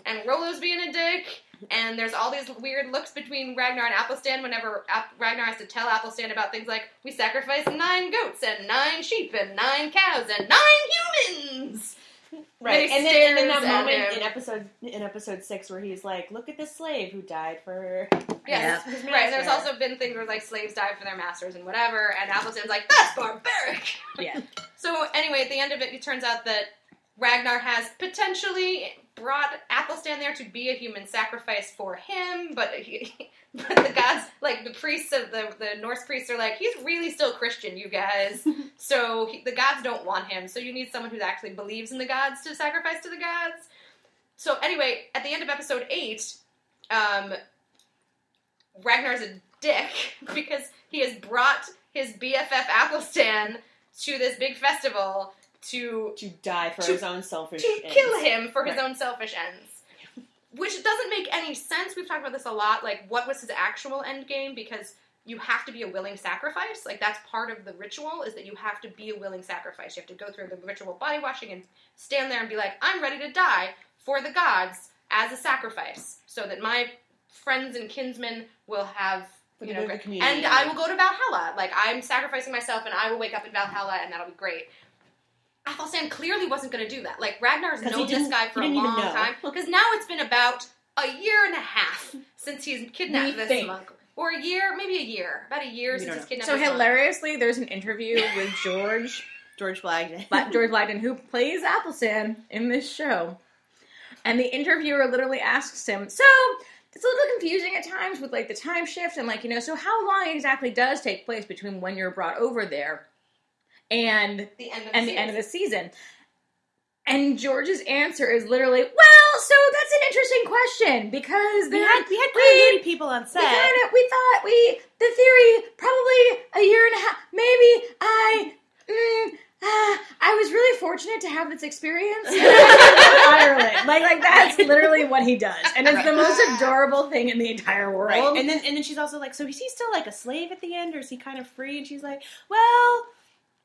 And Rollo's being a dick, and there's all these weird looks between Ragnar and Athelstan whenever Ap- Ragnar has to tell Athelstan about things like, we sacrificed nine goats, and nine sheep, and nine cows, and nine humans! Right, and then, and then stares that moment him. in episode in episode six where he's like, "Look at this slave who died for her." Yes. his Right, and there's also been things where like slaves died for their masters and whatever, and Athelstan's like, that's barbaric. Yeah. *laughs* So anyway, at the end of it, it turns out that Ragnar has potentially brought Athelstan there to be a human sacrifice for him, but he, *laughs* but the gods, like the priests of the the Norse priests, are like, he's really still Christian, you guys. *laughs* so he, the gods don't want him. So you need someone who actually believes in the gods to sacrifice to the gods. So anyway, at the end of episode eight, um, Ragnar's a dick *laughs* because he has brought his BFF Athelstan to this big festival to to die for To- his own selfish. Ends. To ends. kill him for his Right. own selfish ends. Which doesn't make any sense. We've talked about this a lot. Like, what was his actual end game? Because you have to be a willing sacrifice. Like, that's part of the ritual, is that you have to be a willing sacrifice. You have to go through the ritual body washing and stand there and be like, I'm ready to die for the gods as a sacrifice, so that my friends and kinsmen will have. You know, and I will go to Valhalla. Like I'm sacrificing myself, and I will wake up in Valhalla, and that'll be great. Athelstan clearly wasn't going to do that. Like Ragnar's 'Cause he known this guy for a long time because now it's been about a year and a half since he's kidnapped We this think. monk, or a year, maybe a year, about a year We since he's kidnapped. So this monk. hilariously, there's an interview with George George Blagden. *laughs* George Blagden, who plays Athelstan in this show. And the interviewer literally asks him, So, it's a little confusing at times with like the time shift and like, you know, so how long exactly does take place between when you're brought over there and The end of and the the end of the season? And George's answer is literally, Well, so that's an interesting question because We had we had we- continuity people on we set. kind of we thought we the theory probably a year and a half maybe I mm, ah, I was really fortunate to have this experience *laughs* in Ireland like like that's literally what he does and it's the most adorable thing in the entire world Right. And then and then she's also like, so is he still like a slave at the end, or is he kind of free? And she's like, well.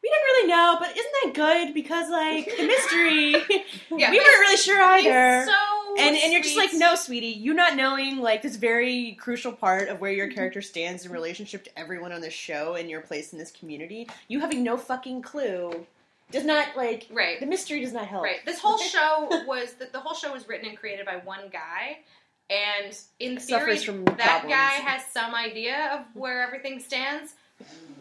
We didn't really know, but isn't that good? Because like the mystery, *laughs* Yeah, we weren't really sure He's either. so and and you're just like, no, sweetie, you not knowing like this very crucial part of where your mm-hmm. character stands in relationship to everyone on this show and your place in this community, you having no fucking clue, does not like Right. the mystery does not help. Right. This whole show *laughs* was the, the whole show was written and created by one guy, and in theory, Suffers from that problems. guy has some idea of where everything stands.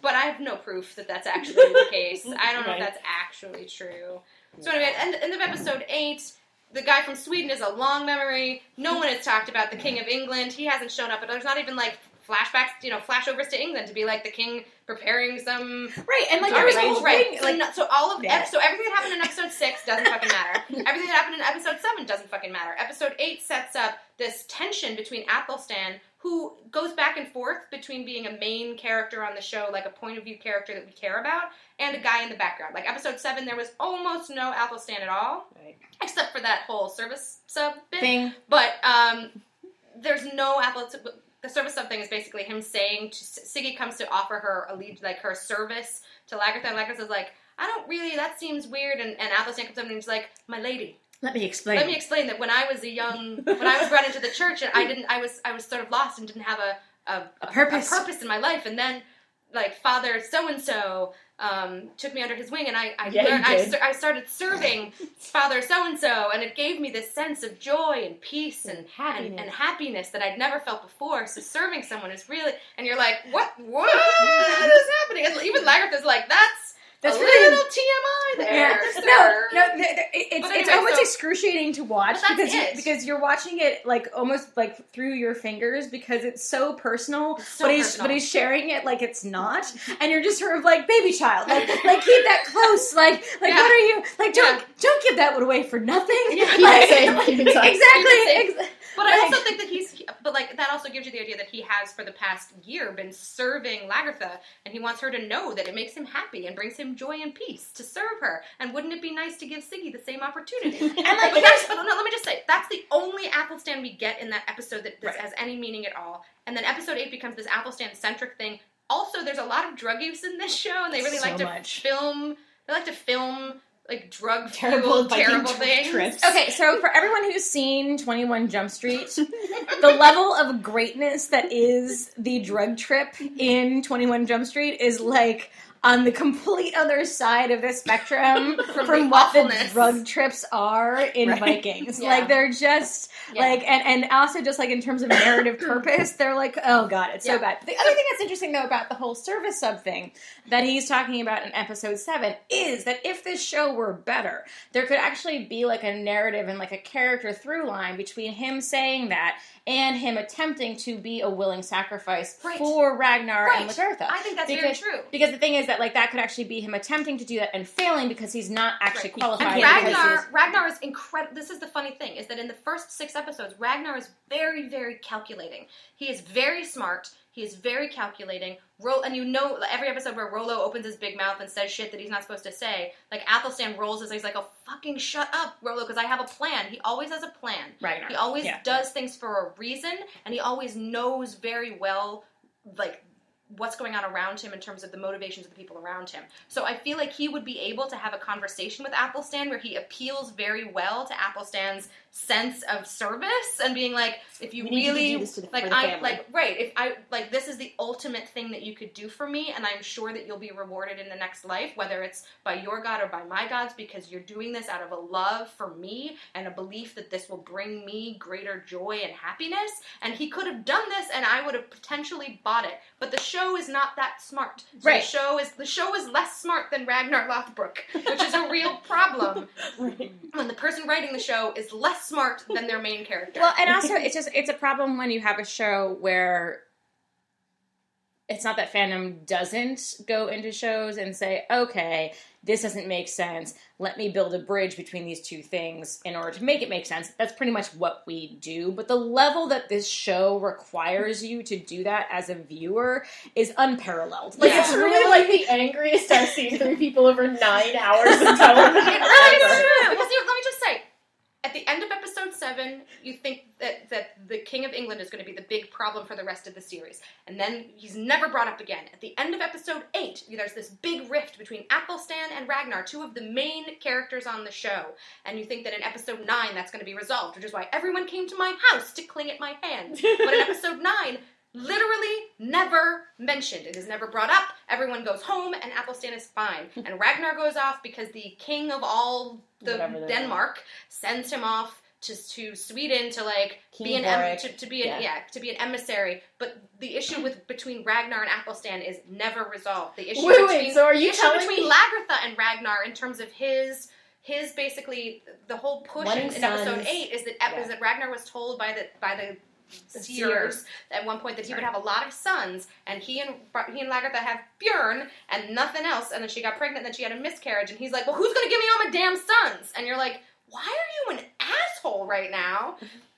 But I have no proof that that's actually the case. I don't know Right. if that's actually true. So anyway, at the end of episode eight, the guy from Sweden is a long memory. No one has talked about the King of England. He hasn't shown up, but there's not even like flashbacks, you know, flashovers to England to be like the king preparing some right and like a whole right. like no- so all of Yeah. ep- so everything that happened in episode six doesn't fucking matter. *laughs* everything that happened in episode seven doesn't fucking matter. Episode eight sets up this tension between Athelstan, who goes back and forth between being a main character on the show, like a point of view character that we care about, and a guy in the background. Like episode seven, there was almost no Athelstan at all, Right. except for that whole service sub bit. thing But um, there's no Athelstan. The service sub thing is basically him saying to, Siggy comes to offer her a lead, like her service to Lagertha, and Lagertha's like, I don't really. That seems weird. And, and Athelstan comes up and he's like, My lady, let me explain let me explain that when I was a young, when I was brought into the church, and I *laughs* didn't, I was, I was sort of lost and didn't have a a, A purpose. a purpose in my life, and then like Father so and so um, took me under his wing, and I, I Yeah, learned, I, I started serving *laughs* Father so and so, and it gave me this sense of joy and peace and happiness. and, and happiness that I'd never felt before. So serving someone is really, and you're like, what, what *laughs* is happening? And even is like, that's, That's a really- little TMI there. Yeah. sir." *laughs* No, no, th- th- it's, But it's almost so- excruciating to watch because it. because you're watching it like almost like through your fingers because it's so personal. so but he's personal. but he's sharing it like it's not, and you're just sort of like baby child, like *laughs* like keep that close, like like Yeah. what are you like? Don't Yeah. don't give that one away for nothing. Yeah. *laughs* Keep it Like- keep exactly. ex- But I also think that he's, but like that also gives you the idea that he has for the past year been serving Lagertha, and he wants her to know that it makes him happy and brings him joy and peace to serve her. And wouldn't it be nice to give Siggy the same opportunity? *laughs* And like but that's, but no, let me just say that's the only Athelstan we get in that episode that, that Right. has any meaning at all. And then episode eight becomes this Athelstan centric thing. Also, there's a lot of drug use in this show, and they really So like to much. film. They like to film like drug Terrible terrible tri- things. trips. Okay, so for everyone who's seen 21 Jump Street, *laughs* the level of greatness that is the drug trip in 21 Jump Street is like on the complete other side of the spectrum *laughs* From from, the what the drug trips are in Right. Vikings. Yeah. Like they're just Yeah. like and and also just like in terms of narrative *coughs* purpose, they're like oh god, it's so Yeah. bad. The other thing that's interesting though about the whole service sub thing that he's talking about in episode 7 is that if this show were better, there could actually be like a narrative and like a character through line between him saying that and him attempting to be a willing sacrifice Right. for Ragnar and Right. Lagertha. I think that's because, very true. Because the thing is that like that could actually be him attempting to do that and failing because he's not actually Right. qualified. And Ragnar, Ragnar is incredible. This is the funny thing: is that in the first six episodes, Ragnar is very, very calculating. He is very smart. He is very calculating. Roll, and you know every episode where Rollo opens his big mouth and says shit that he's not supposed to say. Like Athelstan rolls his eyes like, "Oh, fucking shut up, Rollo," because I have a plan. He always has a plan. Right. He always Yeah. does things for a reason, and he always knows very well, like what's going on around him in terms of the motivations of the people around him. So I feel like he would be able to have a conversation with Athelstan where he appeals very well to Athelstan's sense of service and being like, if you We really do this to the- like I like right, if I like this is the ultimate thing that you could do for me and I'm sure that you'll be rewarded in the next life, whether it's by your God or by my gods, because you're doing this out of a love for me and a belief that this will bring me greater joy and happiness. And he could have done this and I would have potentially bought it. But the show is not that smart. So Right. the show is the show is less smart than Ragnar Lothbrok, which is a real *laughs* problem when the person writing the show is less smart than their main character. Well, and also it's just it's a problem when you have a show where it's not that fandom doesn't go into shows and say, okay, this doesn't make sense. Let me build a bridge between these two things in order to make it make sense. That's pretty much what we do. But the level that this show requires you to do that as a viewer is unparalleled. Like Yeah. it's really like the angriest I've seen three people over nine hours of television. It *laughs* really is true. Because let me just say, at the end of episode seven, you think that, that the King of England is going to be the big problem for the rest of the series. And then he's never brought up again. At the end of episode eight, there's this big rift between Athelstan and Ragnar, two of the main characters on the show. And you think that in episode nine, that's going to be resolved, which is why everyone came to my house to cling at my hand. But in *laughs* episode nine, literally never mentioned. It is never brought up. Everyone goes home, and Athelstan is fine. *laughs* And Ragnar goes off because the king of all the Denmark sends him off to, to Sweden to like be an em- to, to be an, Yeah. yeah. to be an emissary. But the issue with between Ragnar and Athelstan is never resolved. The issue Wait, between wait, so are you issue between me- Lagertha and Ragnar in terms of his his basically the whole push in, in episode eight is that Yeah. is that Ragnar was told by the by the At one point that he would have a lot of sons, and he and he and Lagertha have Bjorn and nothing else. And then she got pregnant, and then she had a miscarriage, and he's like, "Well, who's going to give me all my damn sons?" And you're like, "Why are you an asshole right now?"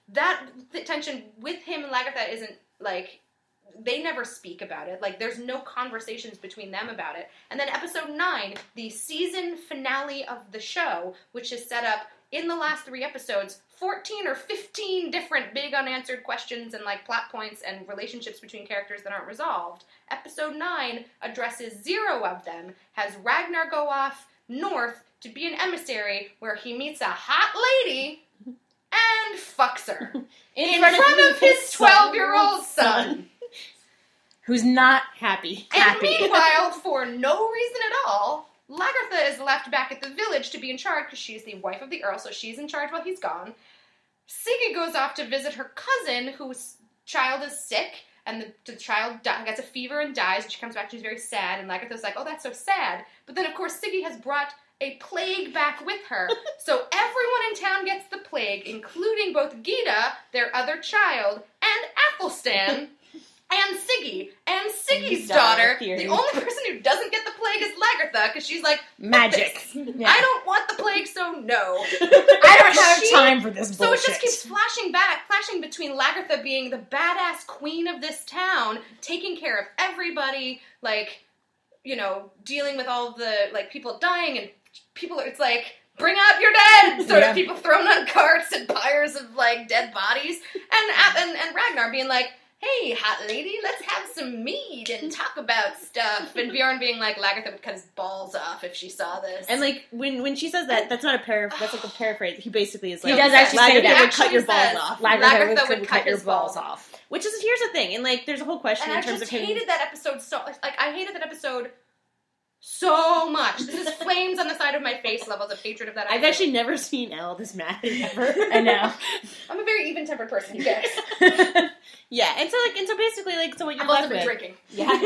That the tension with him and Lagertha isn't like they never speak about it. Like there's no conversations between them about it. And then episode 9, the season finale of the show, which is set up in the last 3 episodes, 14 or 15 different big unanswered questions and like plot points and relationships between characters that aren't resolved. Episode 9 addresses 0 of them, has Ragnar go off north to be an emissary where he meets a hot lady and fucks her *laughs* in, front, of his 12 year old son. Who's not happy. And Happy. meanwhile, *laughs* for no reason at all, Lagertha is left back at the village to be in charge because she's the wife of the earl, so she's in charge while he's gone. Siggy goes off to visit her cousin, whose child is sick, and the, the child gets a fever and dies, and she comes back she's very sad, and Lagertha's like, oh, that's so sad. But then, of course, Siggy has brought a plague back with her, *laughs* so everyone in town gets the plague, including both Gyda, their other child, and Athelstan. And Siggy, and Siggy's daughter. Theory. The only person who doesn't get the plague is Lagertha, because she's like, Magic. I don't want the plague, so no. *laughs* I don't have She- time for this Bullshit. So it just keeps flashing back, flashing between Lagertha being the badass queen of this town, taking care of everybody, like, you know, dealing with all the like people dying and people. It's like bring out your dead, *laughs* sort Yeah. of people thrown on carts and pyres of like dead bodies, and and and Ragnar being like. Hey, hot lady, let's have some mead and talk about stuff. And Bjorn being like, Lagertha would cut his balls off if she saw this. And like when when she says that, that's not a paraph. That's like a *sighs* paraphrase. He basically is like, He does actually say that. would cut your balls off. Lagertha would, cut cut your his balls balls. off. Which is here's the thing, and like there's a whole question And in I terms just of him. hated that episode so like I hated that episode so much. This is *laughs* flames on the side of my face levels of hatred of that. I've actually never seen Elle this mad ever. *laughs* I know. *laughs* I'm a very even tempered person, you guys. Yeah, and so like, and so basically, like, so what you're I've left with, drinking. *laughs* yeah. *laughs* so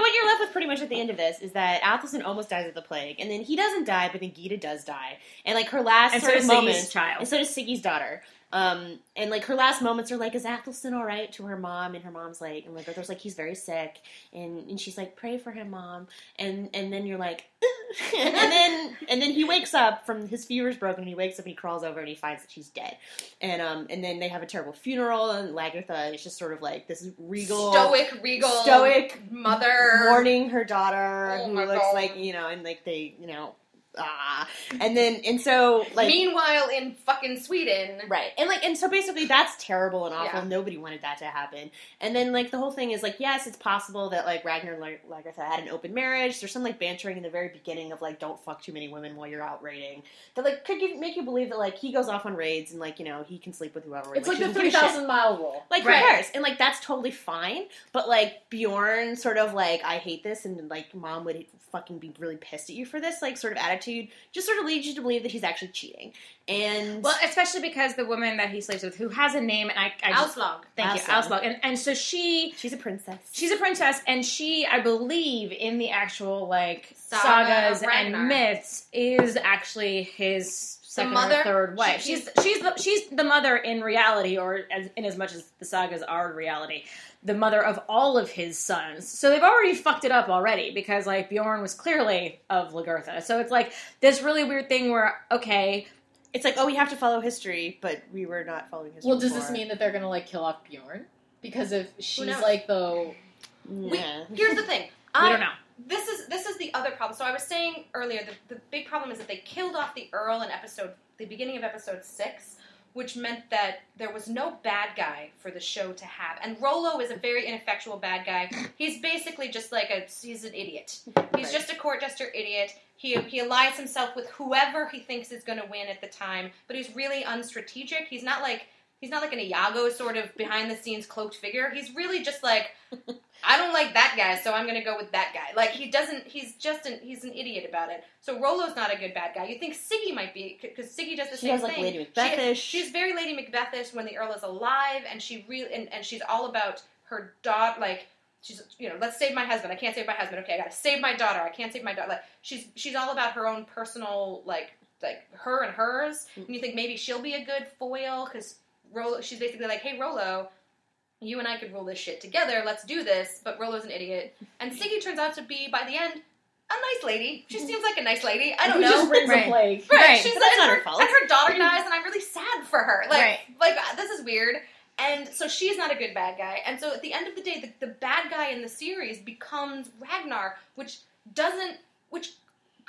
what you're left with pretty much at the end of this is that Athelstan almost dies of the plague, and then he doesn't die, but then Gyda does die, and like her last And sort does of moments, child. and so does Siggy's daughter. Um, and like her last moments are like, is Athelstan all right? To her mom, and her mom's like, and like like, he's very sick, and and she's like, pray for him, mom, and and then you're like, *laughs* and then and then he wakes up from his fever's broken, and he wakes up and he crawls over and he finds that she's dead, and um and then they have a terrible funeral, and Lagertha is just sort of like this regal, Stoic, regal, stoic mother. mourning her daughter Oh who looks God. like you know and like they you know ah and then and so like Meanwhile, in fucking Sweden, right and like and so basically that's terrible and awful Yeah. nobody wanted that to happen and then like the whole thing is like yes it's possible that like Ragnar Lagertha had an open marriage there's some like bantering in the very beginning of like don't fuck too many women while you're out raiding that like could give, make you believe that like he goes off on raids and like you know he can sleep with whoever It's like she the doesn't give three a shit. thousand mile rule. Like Right. who cares? And like that's totally fine. But like Bjorn sort of like I hate this and like mom would fucking be really pissed at you for this like sort of attitude just sort of leads you to believe that he's actually cheating. And Well, especially because the woman that he sleeps with, who has a name, and I, I just, Aslaug. thank you, Aslaug. Aslaug, and and so she she's a princess. she's a princess, and she, I believe, in the actual like Saga sagas Ragnar. and myths, is actually his second mother? or third wife. She- she's she's the, she's the mother in reality, or as, in as much as the sagas are reality. The mother of all of his sons. So they've already fucked it up already because like Bjorn was clearly of Lagertha. So it's like this really weird thing where okay, It's like, oh we have to follow history, but we were not following history. Well, does this mean that they're gonna like kill off Bjorn? Because if she's like the Nah. Here's the thing. we I- don't know. This is this is the other problem. So I was saying earlier, the, the big problem is that they killed off the Earl in episode, the beginning of episode six, which meant that there was no bad guy for the show to have. And Rollo is a very ineffectual bad guy. He's basically just like a he's an idiot. He's Right. just a court jester idiot. He he allies himself with whoever he thinks is going to win at the time, but he's really unstrategic. He's not like he's not like an Iago sort of behind the scenes cloaked figure. He's really just like I don't like that guy, so I'm gonna go with that guy. Like he doesn't. He's just an he's an idiot about it. So Rollo's not a good bad guy. You think Siggy might be because Siggy does the She same has like thing. Lady She- Macbethish. she's very Lady Macbethish when the Earl is alive, and she really and, and she's all about her daughter. Like she's you know, let's save my husband. I can't save my husband. Okay, I gotta save my daughter. I can't save my daughter. Like she's she's all about her own personal like like her and hers. Mm. And you think maybe she'll be a good foil because Rollo. She's basically like, hey Rollo. You and I could rule this shit together. Let's do this. But Rollo's an idiot, and Siggy turns out to be by the end a nice lady. She seems like a nice lady. I don't who know. just brings Right. a plague. Right, Right, she's but that's not her, her fault. And her daughter dies, and I'm really sad for her. Like, Right. like uh, this is weird. And so she's not a good bad guy. And so at the end of the day, the, the bad guy in the series becomes Ragnar, which doesn't, which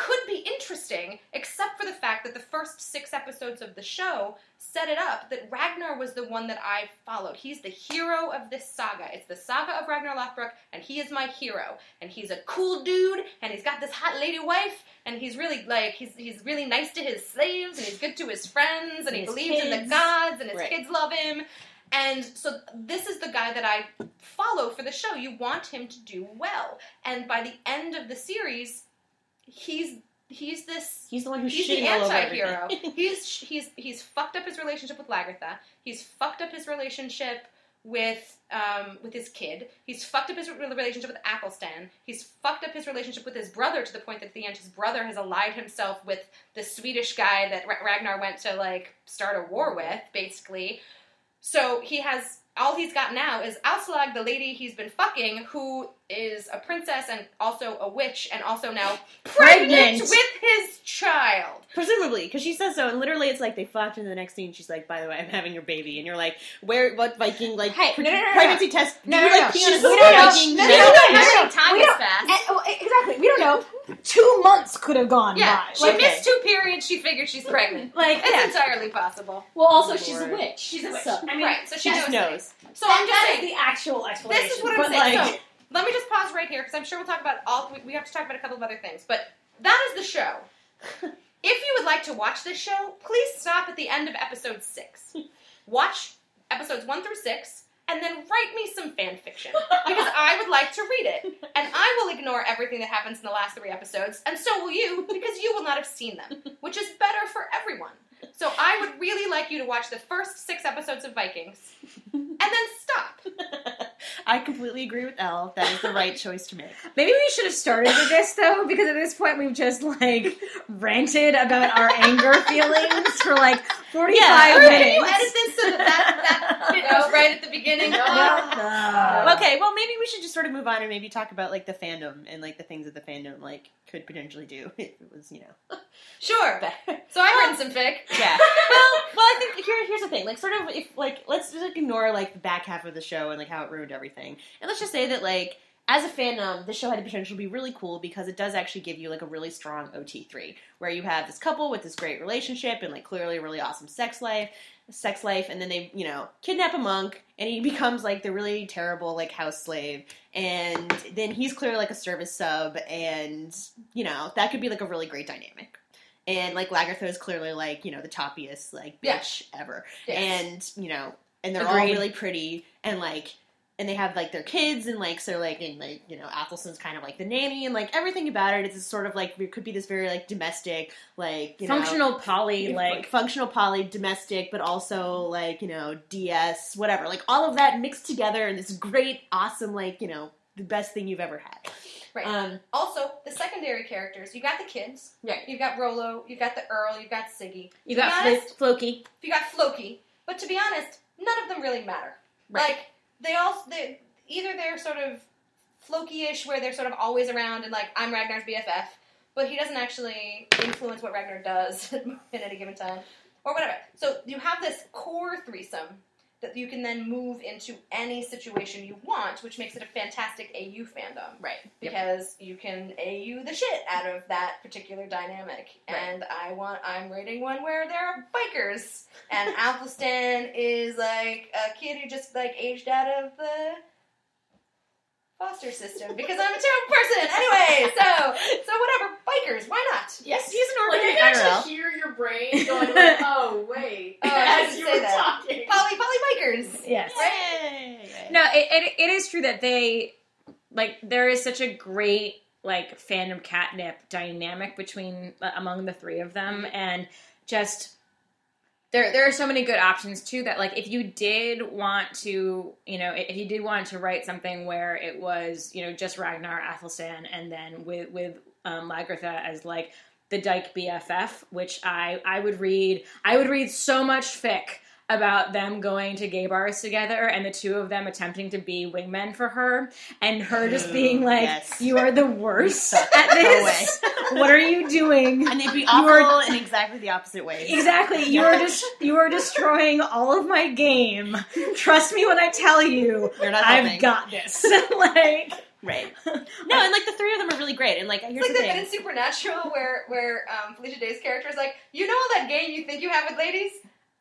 could be interesting, except for the fact that the first six episodes of the show set it up that Ragnar was the one that I followed. He's the hero of this saga. It's the saga of Ragnar Lothbrok, and he is my hero. And he's a cool dude, and he's got this hot lady wife, and he's really like he's he's really nice to his slaves, and he's good to his friends, and, And he believes in the gods, and his Right. kids love him. And so this is the guy that I follow for the show. You want him to do well, and by the end of the series, he's he's this He's the one who's he's the shitting all over anti-hero. he's he's he's fucked up his relationship with Lagertha. He's fucked up his relationship with um, with his kid. He's fucked up his relationship with Athelstan. He's fucked up his relationship with his brother to the point that at the end his brother has allied himself with the Swedish guy that Ra- Ragnar went to like start a war with, basically. So he has all he's got now is Aslaug, the lady he's been fucking, who is a princess and also a witch, and also now *laughs* pregnant, Pregnant. with his child. Presumably, because she says so, and literally it's like they fucked, and the next scene she's like, "By the way, I'm having your baby," and you're like, "Where? What Viking like Hey, pre- no, no, no, no, pregnancy test? No, do you no, like no. penis She's- with no, no, no. Viking No, no, men?" no, no, How no. time We is don't- fast. And- well, eh, exactly. We don't know. Two months could have gone Yeah, by. she Like, missed two periods. She figured she's pregnant. *laughs* like It's yeah. entirely possible. Well, also Oh, she's a Lord. witch. She's a witch. So- I mean, right, so she She just knows. knows. So That- I'm just that is saying. the actual explanation. This is what but I'm saying. Like, so let me just pause right here because I'm sure we'll talk about all. We, we have to talk about a couple of other things, but that is the show. *laughs* if you would like to watch this show, please stop at the end of episode six. *laughs* Watch episodes one through six, and then write me some fan fiction *laughs* because I would like to read it, and I will ignore everything that happens in the last three episodes, and so will you because you will not have seen them, which is better for everyone. So I would really like you to watch the first six episodes of Vikings and then stop. I completely agree with Elle. That is the right *laughs* choice to make. Maybe we should have started with this though, because at this point we've just like ranted about our anger *laughs* feelings for like forty-five Yeah, minutes. you edit this so that that, that *laughs* bit goes right at the beginning? No. okay, well, maybe we should just sort of move on and maybe talk about like the fandom and like the things that the fandom like could potentially do *laughs* if it was, you know. *laughs* Sure. So I've written some fic. Yeah. well, well, I think here, here's the thing. Like, sort of, if like, let's just like, ignore like the back half of the show and like how it ruined everything, and let's just say that like. As a fan fandom, this show had the potential to be really cool because it does actually give you like a really strong OT3, where you have this couple with this great relationship and like clearly a really awesome sex life, sex life, and then they, you know, kidnap a monk and he *laughs* becomes like the really terrible like house slave, and then he's clearly like a service sub, and you know that could be like a really great dynamic. And like Lagertha is clearly like you know the toppiest like Yeah. bitch ever, Yes. and you know, and they're all really pretty, and like, and they have like their kids, and like so like and like you know Athelstan's kind of like the nanny, and like everything about it is sort of like it could be this very like domestic like you know, Functional poly, like functional poly domestic but also like you know ds whatever like all of that mixed together in this great awesome like you know the best thing you've ever had Right. um Also, the secondary characters. You got the kids. Right. You've got Rollo. You've got the Earl. You've got Siggy. you got honest, Floki. You got Floki. But to be honest, none of them really matter. Right. Like they all they either they're sort of Floki-ish, where they're sort of always around and like I'm Ragnar's BFF, but he doesn't actually influence what Ragnar does *laughs* at any given time, or whatever. So you have this core threesome that you can then move into any situation you want, which makes it a fantastic AU fandom. right because you can AU the shit out of that particular dynamic. Right. And I want I'm rating one where there are bikers. And *laughs* Athelstan is like a kid who just like aged out of the foster system because I'm a terrible person. Anyway, so so whatever, bikers, why not? yes he's an Like, I orphan can actually hear your brain going, like, *laughs* oh, wait. Oh, I as didn't you say were that. talking. Poly poly bikers. Yes. Yay. No, it, it, it is true that they like there is such a great like fandom catnip dynamic between uh, among the three of them, and just there there are so many good options too. That like if you did want to, you know, if you did want to write something where it was you know just Ragnar Athelstan, and then with with um, as like the Dyke BFF, which I I would read. I would read so much fic about them going to gay bars together and the two of them attempting to be wingmen for her and her just being like Yes. you are the worst *laughs* at this. What are you doing? And they'd be You awful are- in exactly the opposite way. exactly. You are just you are destroying all of my game. Trust me when i tell you. You're not helping. i've got this. *laughs* Like right. *laughs* No and like the three of them are really great and like here's It's like the that bit thing. In Supernatural where where um, Felicia Day's character is like, you know that game you think you have with ladies?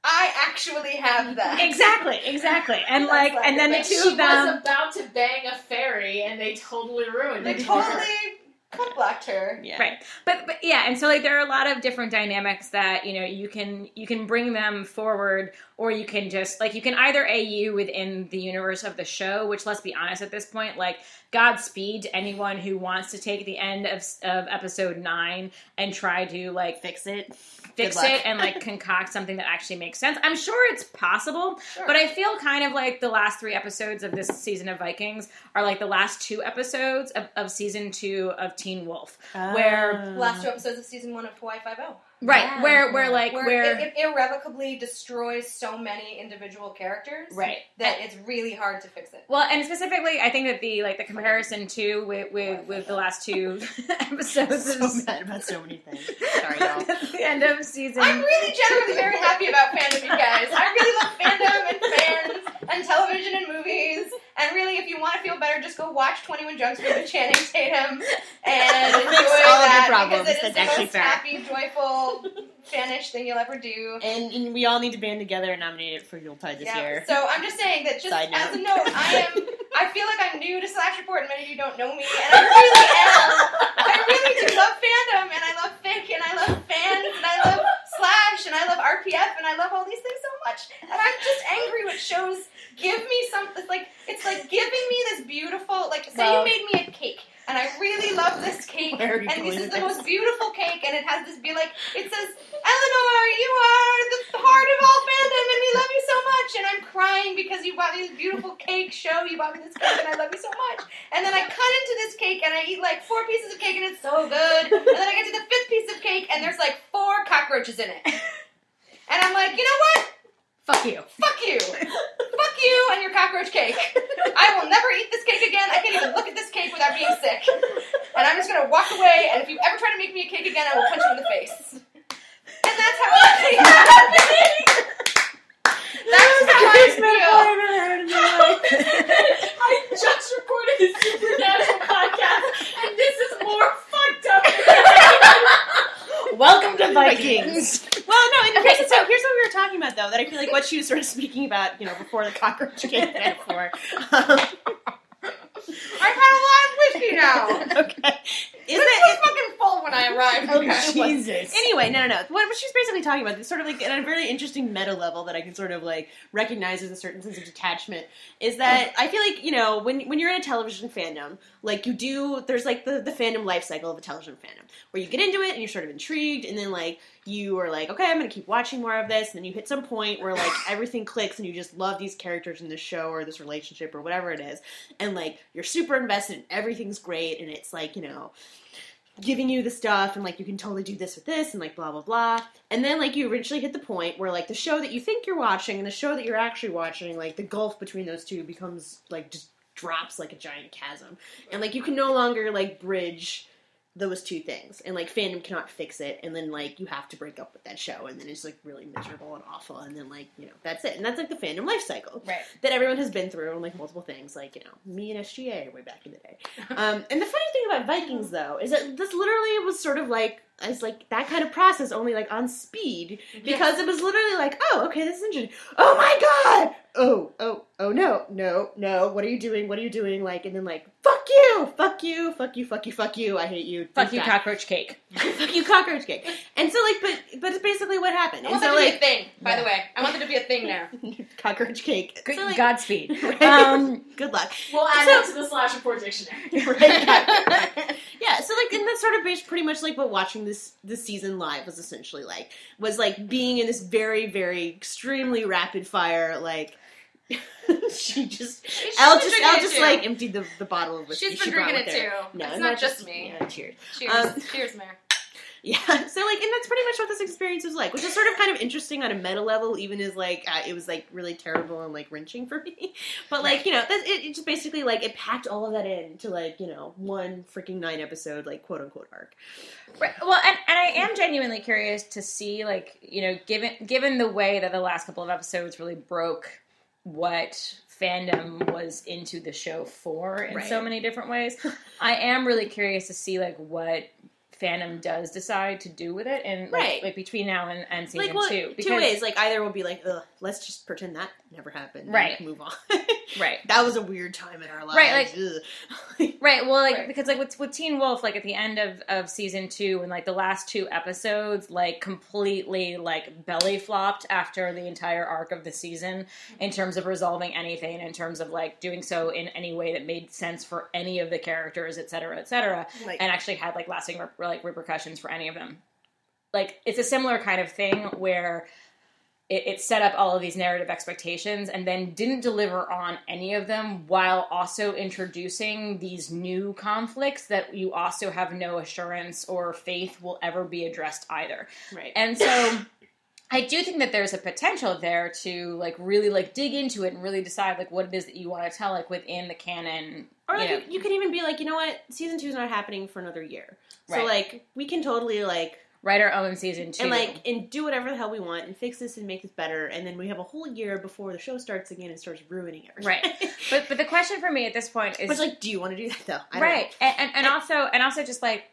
I actually have that. exactly exactly *laughs* and like like and then the two of them was about to bang a fairy, and they totally ruined They it. totally *laughs* cunt blocked her. yeah Right. But but yeah, and so like there are a lot of different dynamics that, you know, you can you can bring them forward or you can just like you can either AU within the universe of the show, which let's be honest at this point, like Godspeed to anyone who wants to take the end of of episode 9 and try to like fix it fix it and like *laughs* concoct something that actually makes sense. I'm sure it's possible, Sure. but I feel kind of like the last three episodes of this season of Vikings are like the last two episodes of, of season two of Teen Wolf. Where- ah. Last two episodes of season one of Hawaii Five O, Right, Yeah. where where like where, where, it, it irrevocably destroys so many individual characters, right. that it's really hard to fix it. Well, and specifically, I think that the like the comparison too with with, with the last two *laughs* episodes so is mad about so many things *laughs* sorry y'all the end of season. I'm really generally very happy about fandom, you guys. I really love fandom and fans and television and movies. And really, if you want to feel better, just go watch 21 Jump Street with *laughs* Channing Tatum and enjoy fix all of your that problems. because it is That's the actually most fair. happy, joyful, *laughs* fanish thing you'll ever do. and, and we all need to band together and nominate it for Yuletide this year So I'm just saying that just Side as a note, I am. *laughs* I feel like I'm new to Slash Report, and many of you don't know me, and I really am. I really do love fandom, and I love fic, and I love fans, and I love Slash, and I love RPF, and I love all these things so much. And I'm just angry with shows give me something like it's like giving me this beautiful like say Well- you made me a cake and I really love this *laughs* cake. and this is the most beautiful cake, and it has this be like it says, Eleanor, you are the heart of all fandom, and we love you so much. And I'm crying because you bought me this beautiful cake show. You bought me this cake, and I love you so much. And then I cut into this cake, and I eat like four pieces of cake, and it's so good. And then I get to the fifth piece of cake, and there's like four cockroaches in it. *laughs* And I'm like, you know what? Fuck you. Fuck you. Fuck you and your cockroach cake. I will never eat this cake again. I can't even look at this cake without being sick. And I'm just gonna walk away, and if you ever try to make me a cake again, I will punch you in the face. And that's how I feel. *laughs* That's how I feel. *laughs* I just recorded a supernatural podcast, and this is more fucked up. *laughs* Welcome to Vikings. well, no, and here's, so here's what we were talking about, though, that I feel like what she was sort of speaking about, you know, before the cockroach came metaphor. Um, I've had a lot of whiskey now. *laughs* okay. Is This that was fucking full when I arrived. Oh, *laughs* Okay. Jesus. Anyway, no, no, no. What, what she's basically talking about, is sort of like at a very interesting meta level that I can sort of like recognize as a certain sense of detachment, is that I feel like you know when when you're in a television fandom, like you do, there's like the the fandom life cycle of a television fandom where you get into it and you're sort of intrigued, and then like you are like, okay, I'm gonna keep watching more of this, and then you hit some point where like *sighs* everything clicks and you just love these characters in this show or this relationship or whatever it is, and like you're super invested and everything's great, and it's like you know giving you the stuff and like you can totally do this with this and like blah blah blah. And then like you eventually hit the point where like the show that you think you're watching and the show that you're actually watching like the gulf between those two becomes like just drops like a giant chasm. And like you can no longer like bridge those two things. And like fandom cannot fix it. And then like you have to break up with that show. And then it's like really miserable and awful. And then like you know that's it. And that's like the fandom life cycle Right. that everyone has been through and like multiple things. Like you know me and sga way back in the day. Um, and the funny thing about vikings *laughs* though is that this literally was sort of like it's like that kind of process only like on speed because it was literally like oh okay this is interesting oh my god oh oh oh no no no what are you doing what are you doing like and then like fuck you fuck you fuck you fuck you fuck you i hate you Fuck you, Bye. cockroach cake. *laughs* fuck you cockroach cake and so like but but it's basically what happened I and want so that to be a like thing, by Yeah. the way. I want that to be a thing now. *laughs* cockroach cake Good, so, like, Godspeed. *laughs* right? Um, good luck We'll add So- that to the slash report dictionary. right? yeah, so like, and that's sort of based pretty much like what watching this this season live was essentially like was like being in this very very extremely rapid fire like. *laughs* she just She's been just it just too. like emptied the, the bottle of whiskey She's she been brought drinking it her. too. No, it's and not just me. Yeah, cheers. Cheers. Um, Cheers, Mayor. Yeah, *laughs* so like, and that's pretty much what this experience was like, which is sort of kind of interesting on a meta level, even as like uh, it was like really terrible and like wrenching for *laughs* me. But like, you know, that, it, it just basically like it packed all of that in to like you know one freaking nine episode like quote unquote arc. Right. Well, and, and I am genuinely curious to see, like, you know, given given the way that the last couple of episodes really broke what fandom was into the show for in Right. so many different ways, *laughs* I am really curious to see like what fandom does decide to do with it, and like, Right. like between now and, and season like, well, two, two ways. Like either will be like, ugh, let's just pretend that never happened, Right. move on. *laughs* right. *laughs* that was a weird time in our lives. Right, like- *laughs* Right. Well, like Right. because like with with Teen Wolf, like at the end of of season two, and like the last two episodes, like completely like belly flopped after the entire arc of the season in mm-hmm. terms of resolving anything, in terms of like doing so in any way that made sense for any of the characters, et cetera, et cetera, like, and actually had like lasting rep- like repercussions for any of them. Like it's a similar kind of thing where it, it set up all of these narrative expectations and then didn't deliver on any of them while also introducing these new conflicts that you also have no assurance or faith will ever be addressed either. right. And so I do think that there's a potential there to like really like dig into it and really decide like what it is that you want to tell like within the canon. Or like you know. you could even be like, you know what, season two is not happening for another year. So like we can totally like write our own season two. and like and do whatever the hell we want and fix this and make this better and then we have a whole year before the show starts again and starts ruining everything. Right. *laughs* but but the question for me at this point is Which like, do you want to do that though? I don't right and, and, and also and also just like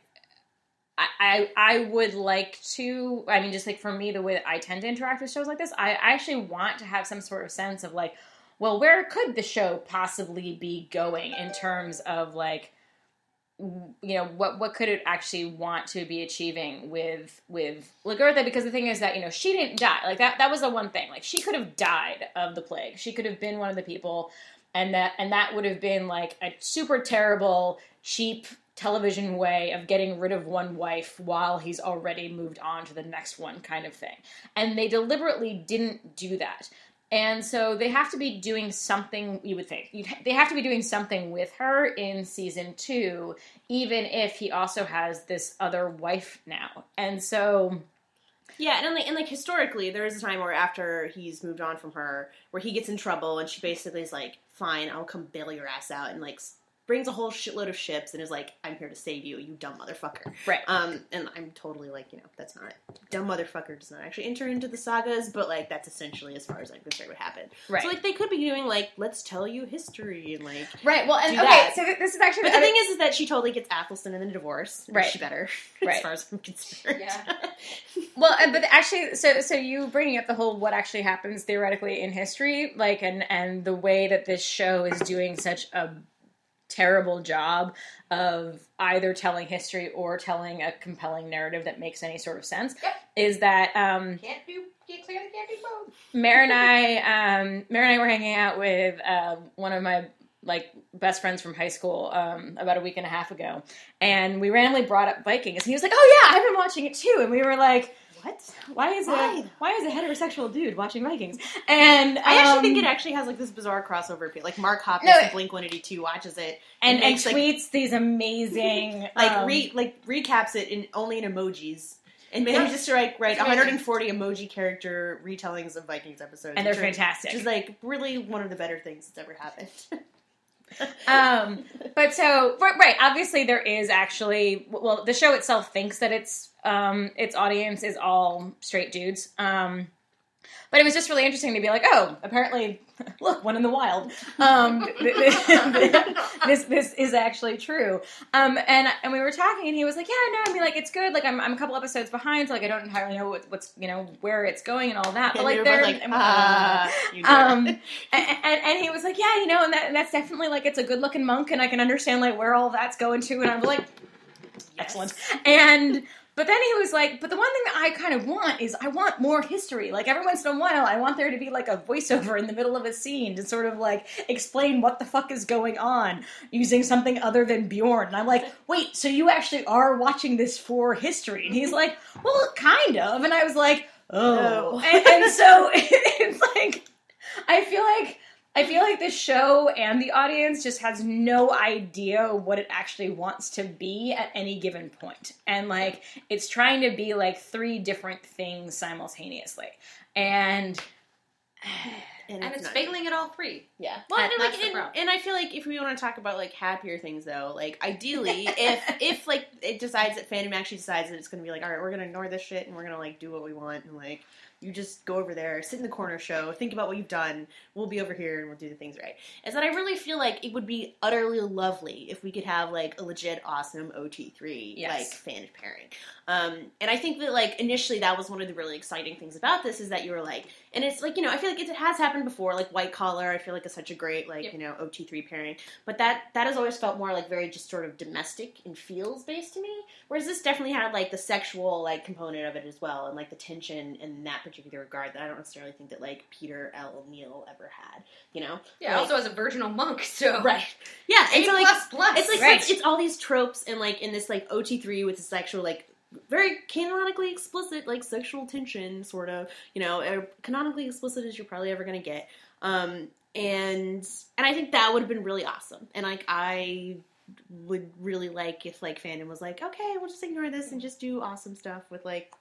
I, I I would like to I mean just like for me the way that I tend to interact with shows like this I, I actually want to have some sort of sense of like well where could the show possibly be going in terms of like you know what what could it actually want to be achieving with with Lagertha? Because the thing is that you know she didn't die. Like that that was the one thing. Like she could have died of the plague. She could have been one of the people. And that and that would have been like a super terrible cheap television way of getting rid of one wife while he's already moved on to the next one kind of thing. And they deliberately didn't do that and so they have to be doing something. You would think You'd, they have to be doing something with her in season two, even if he also has this other wife now. And so Yeah, and like, and like historically, there is a time where after he's moved on from her, where he gets in trouble, and she basically is like, "Fine, I'll come bail your ass out," and like brings a whole shitload of ships, and is like, "I'm here to save you, you dumb motherfucker." right. Um, and I'm totally like, you know, that's not dumb motherfucker does not actually enter into the sagas, but like that's essentially as far as I'm concerned what happened. Right. So like they could be doing like, let's tell you history and like. Right. Well, and okay, that. so th- this is actually But the thing is, is that she totally gets Athelstan in the divorce. Right. She better, *laughs* Right. as far as I'm concerned. Yeah. *laughs* Well, but actually, so so you bringing up the whole what actually happens theoretically in history, like, and and the way that this show is doing such a terrible job of either telling history or telling a compelling narrative that makes any sort of sense, Yep. is that um, Can't do. Can't clearly can't do both. *laughs* Mare and I, um, Mare and I were hanging out with uh, one of my like best friends from high school um, about a week and a half ago, and we randomly brought up Vikings, and he was like, "Oh yeah, I've been watching it too," and we were like. What? Why is Why? a why is a heterosexual dude watching Vikings? And I actually um, think it actually has like this bizarre crossover appeal. Like Mark Hoppus No, from it- Blink One Eighty Two watches it and, and makes, like- tweets these amazing *laughs* like um, re like recaps it in only in emojis. And Yeah. manages to like write 140 emoji character retellings of Vikings episodes, and they're which are- fantastic. Which is like really one of the better things that's ever happened. *laughs* um, but so right, obviously there is actually well, the show itself thinks that its um, its audience is all straight dudes. Um, but it was just really interesting to be like, oh, apparently, *laughs* look, one in the wild. *laughs* Um, *laughs* this this is actually true. Um, and and we were talking, and he was like, yeah, no, I mean, like it's good. Like I'm, I'm a couple episodes behind, so like I don't entirely know what, what's you know where it's going and all that. But like they're like, and- ah, um, and, and, and he was like, yeah, you know, and, that, and that's definitely like it's a good looking monk, and I can understand like where all that's going to, and I'm like, excellent. And but then he was like, but the one thing that I kind of want is I want more history. Like every once in a while, I want there to be like a voiceover in the middle of a scene to sort of like explain what the fuck is going on using something other than Bjorn. And I'm like, wait, so you actually are watching this for history? And he's like, well, kind of. And I was like, oh. Oh. And, and so *laughs* it's like, I feel like I feel like the show and the audience just has no idea what it actually wants to be at any given point. And like it's trying to be like three different things simultaneously. And and it's not- failing at all three. Yeah. Well, That- and, like, and, and I feel like if we want to talk about like happier things, though, like ideally, if *laughs* if like it decides that fandom actually decides that it's going to be like, all right, we're going to ignore this shit and we're going to like do what we want and like you just go over there, sit in the corner show, think about what you've done. We'll be over here and we'll do the things right. Is that I really feel like it would be utterly lovely if we could have like a legit awesome OT3 Yes. like fan pairing. Um, and I think that like initially that was one of the really exciting things about this is that you were like, and it's like you know I feel like it has happened before, like White Collar. I feel like it's such a great like Yep. you know OT three pairing, but that that has always felt more like very just sort of domestic and feels based to me. Whereas this definitely had like the sexual like component of it as well, and like the tension in that particular regard that I don't necessarily think that like Peter L. O'Neill ever had. You know? Yeah. Like- also, as a virginal monk, so Right. Yeah. A And so like plus plus. it's like Right. it's, it's all these tropes and like in this like OT three with the sexual like very canonically explicit like sexual tension sort of you know uh, canonically explicit as you're probably ever gonna get. Um and and I think that would have been really awesome. And like I would really like if like fandom was like okay we'll just ignore this and just do awesome stuff with like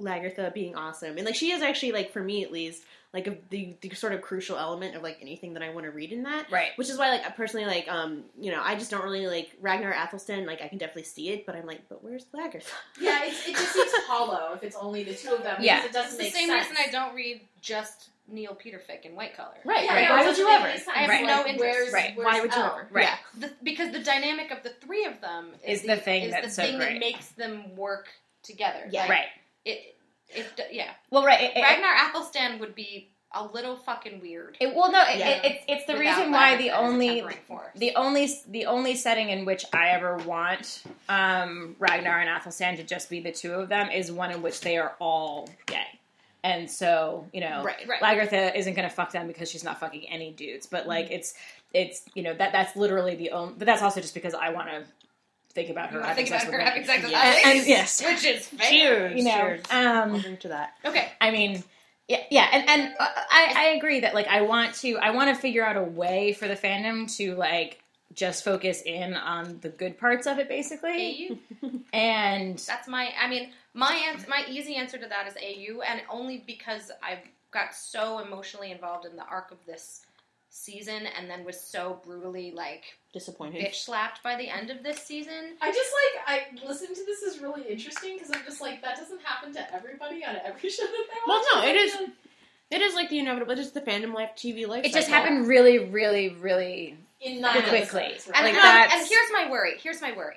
Lagertha being awesome and like she is actually like for me at least like a, the the sort of crucial element of like anything that I want to read in that right. which is why like I personally like um you know I just don't really like Ragnar Athelstan like I can definitely see it but I'm like but where's Lagertha *laughs* Yeah, it's, it just seems *laughs* hollow if it's only the two of them. Yeah. it doesn't it's the make same sense. reason I don't read just Neil Peterfic in White Collar. right Yeah, right it why would you ever. I have Right. no Like, interest. Where's, Right. where's why would you Elle? ever Right. yeah The, because the dynamic of the three of them Is the thing is that's the so thing great. that makes them work together. Yeah. Like, Right. It, it, yeah. Well, right. It, it- Ragnar Athelstan would be a little fucking weird. it- well, no. It, Yeah. it, it's it's the without reason why the only the only the only setting in which I ever want um, Ragnar and Athelstan to just be the two of them is one in which they are all gay. And so, you know, Right, right. Lagertha isn't going to fuck them because she's not fucking any dudes. But like, it's it's you know that that's literally the only. But that's also just because I want to think about her You think sex about her having sex with Yeah. others? And- and- yes. Which is fair. cheers You know, cheers um, I'll drink to that Okay. I mean, Yeah, yeah, and and uh, I I agree that like I want to I want to figure out a way for the fandom to like just focus in on the good parts of it basically, AU. *laughs* and That's my. I mean, my answer, my easy answer to that is AU, and only because I've got so emotionally involved in the arc of this season, and then was so brutally like Disappointed. bitch slapped by the end of this season. I just like I listening to this is really interesting because I'm just like that doesn't happen to everybody on every *laughs* show that they watch. Well, no, it is like, it is like the inevitable. It's just the fandom life, TV life. it just happened really, really, really. in nine quickly. episodes, And. Like and- that's- and here's my worry. Here's my worry.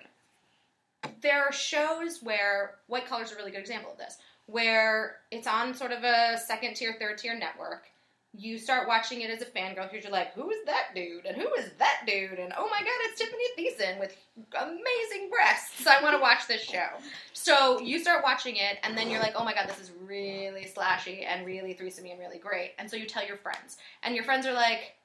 There are shows where White collar is a really good example of this, where it's on sort of a second tier, third tier network. You start watching it as a fangirl because you're like, who is that dude? And who is that dude? And oh my god, it's Tiffany Thiessen with amazing breasts. I want to watch this show. So you start watching it, and then you're like, oh my god, this is really slashy and really threesomey and really great. And so you tell your friends, and your friends are like,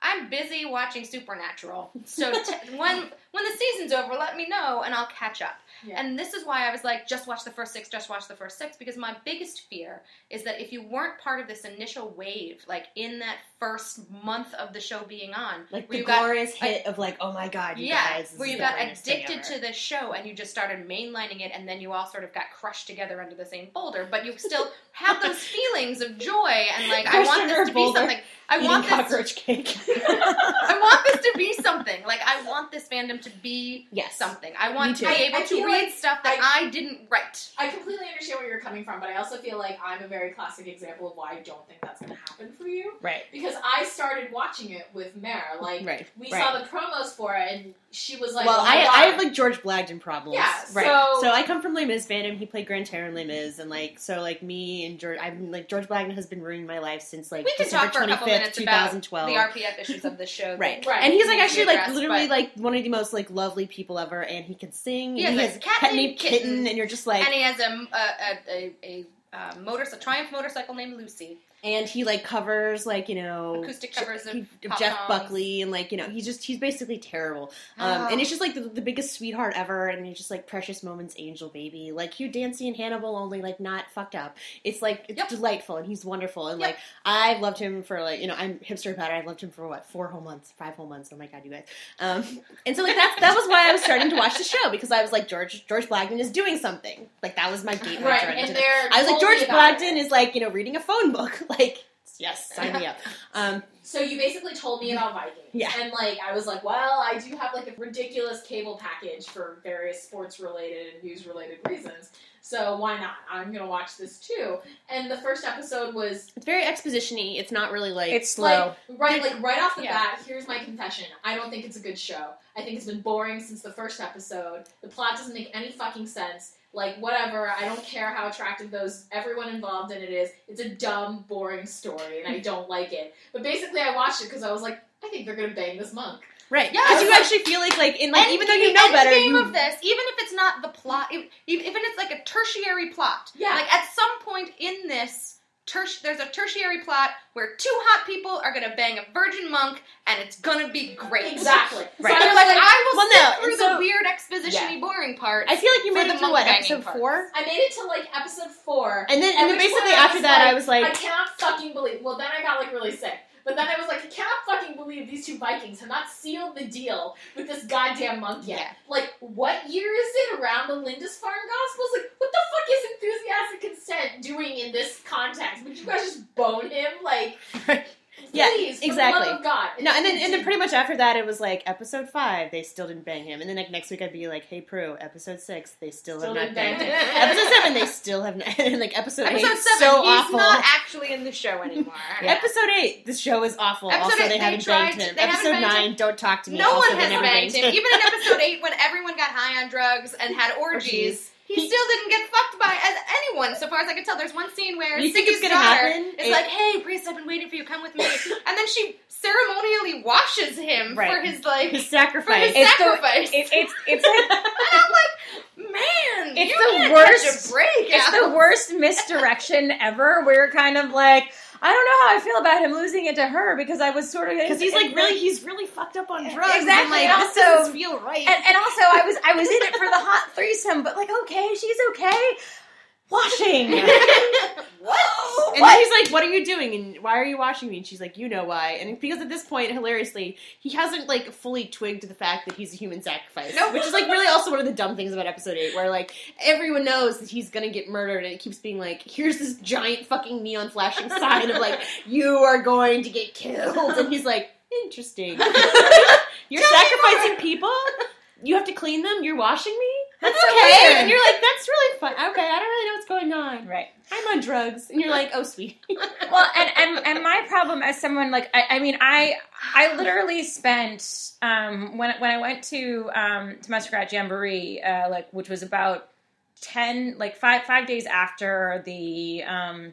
I'm busy watching Supernatural. So t- when when the season's over, let me know and I'll catch up. Yeah. And this is why I was like, just watch the first six, just watch the first six, because my biggest fear is that if you weren't part of this initial wave, like in that first month of the show being on, like where the you got glorious hit of like, oh my god, you yeah, guys, where you got addicted to this show and you just started mainlining it, and then you all sort of got crushed together under the same boulder, but you still *laughs* have those feelings of joy and like, I want this to be something. I want this. cockroach cake. *laughs* I want this to be *laughs* something. Like I want this fandom to be Yes. something. I want to be I- able I to read like stuff that I, didn't write. I completely understand where you're coming from, but I also feel like I'm a very classic example of why I don't think that's going to happen for you. Right. Because I started watching it with Mare. Like, right. we right. saw the promos for it, and she was like, well, oh I, I have like George Blagden problems. Yeah, right. so- So I come from Les Mis fandom. He played Grantaire in Les Mis, and like so like me and George, I've been like George Blagden has been ruining my life since like We can December talk for a couple minutes two about thousand twelve. The RPF issues of the show. Right. Right. and he's like actually like addressed, literally like one of the most like lovely people ever, and he can sing. He and has a cat named Kitten. and you're just like, and he has a a a, a, a uh, motorcycle, Triumph motorcycle named Lucy. And he like covers like you know Acoustic covers of Jeff songs. Buckley and like you know he's just he's basically terrible um, Oh. and it's just like the, the biggest sweetheart ever and he's just like precious moments angel baby like Hugh Dancy and Hannibal only like not fucked up it's like it's Yep. delightful and he's wonderful and Yep. like I've loved him for like you know I'm hipster about it I've loved him for what four whole months five whole months oh my god you guys um, and so like that that was why I was starting to watch the show because I was like George George Blagden is doing something like that was my gateway Right, and I was like George Blagden it. is like you know reading a phone book *laughs* *laughs* like yes *laughs* sign me up um, So you basically told me about Vikings. Yeah. And like I was like, well, I do have like a ridiculous cable package for various sports related and news related reasons. So why not? I'm gonna watch this too. And the first episode was It's very exposition-y. It's not really like It's slow. like right like right off the Yeah. bat, here's my confession. I don't think it's a good show. I think it's been boring since the first episode. The plot doesn't make any fucking sense. Like whatever, I don't care how attractive those everyone involved in it is. It's a dumb, boring story, and I don't like it. But basically, I watched it because I was like, I think they're gonna bang this monk. Right. Yeah, because you it's actually feel like like in like End even though you game- know end better, game you of this, even if it's not the plot, even if it's like a tertiary plot. Yeah. Like at some point in this, terti- there's a tertiary plot where two hot people are gonna bang a virgin monk, and it's gonna be great. Exactly. Right. So But I was like, like, I will well, sit no, through and the weird exposition-y, Yeah. boring part. I feel like you made the it to what episode parts. four, I made it to like episode four. and then and then basically after was that, like- I was like, I cannot fucking believe. Well, then I got like really sick. But then I was like, I cannot fucking believe these two Vikings have not sealed the deal with this goddamn monk yet. Yeah. Like, what year is it around the Lindisfarne Gospels? Like, what the fuck is enthusiastic consent doing in this context? Would you guys just bone him? Like, Yeah, please, exactly. the love of God. no, and then and then pretty much after that, it was like episode five, they still didn't bang him, and then like next week I'd be like, Hey Prue, episode six, they still, Still have not banged bang him. *laughs* episode seven, they still have not. *laughs* And like episode, Episode eight, seven, so he's awful. not actually in the show anymore. *laughs* Episode eight, the show is awful. Episode also, eight, they they haven't banged him. Episode banged him. nine, don't talk to me. No also, one has never banged him. Even in episode eight, when everyone got high on drugs and had orgies, he, He- still didn't get fucked by as anyone, so far as I can tell. There's one scene where You think Siggy's it's gonna daughter happen? is It- like, "Hey, priest, I've been waiting for you. Come with me," *laughs* and then she ceremonially washes him Right. for his like his for sacrifice. his It's the- It, it's *laughs* it's like and I'm like, man, It's you the can't worst- catch a break. it's Al." the worst misdirection ever. We're kind of like I don't know how I feel about him losing it to her because I was sort of Because he's like really, he's really fucked up on drugs. Exactly, And like, and this also- doesn't feel right. and, and also I was I was in it for the hot threesome, but like okay, she's okay. Washing. *laughs* what? And And then he's like, "What are you doing? And why are you watching me?" And she's like, "You know why." And because at this point, hilariously, he hasn't like fully twigged the fact that he's a human sacrifice, Nope. which is like really also one of the dumb things about episode eight, where like everyone knows that he's gonna get murdered, and it keeps being like, "Here's this giant fucking neon flashing sign of like you are going to get killed," and he's like, "Interesting. *laughs* You're sacrificing people." You have to clean them. You're washing me. That's so okay. weird. And you're like, that's really fun. Okay, I don't really know what's going on. Right. I'm on drugs, and you're like, oh sweet. *laughs* well and, and and my problem as someone like I, I mean i i literally spent um when when i went to um to muskrat jamboree uh like which was about 10 like five five days after the um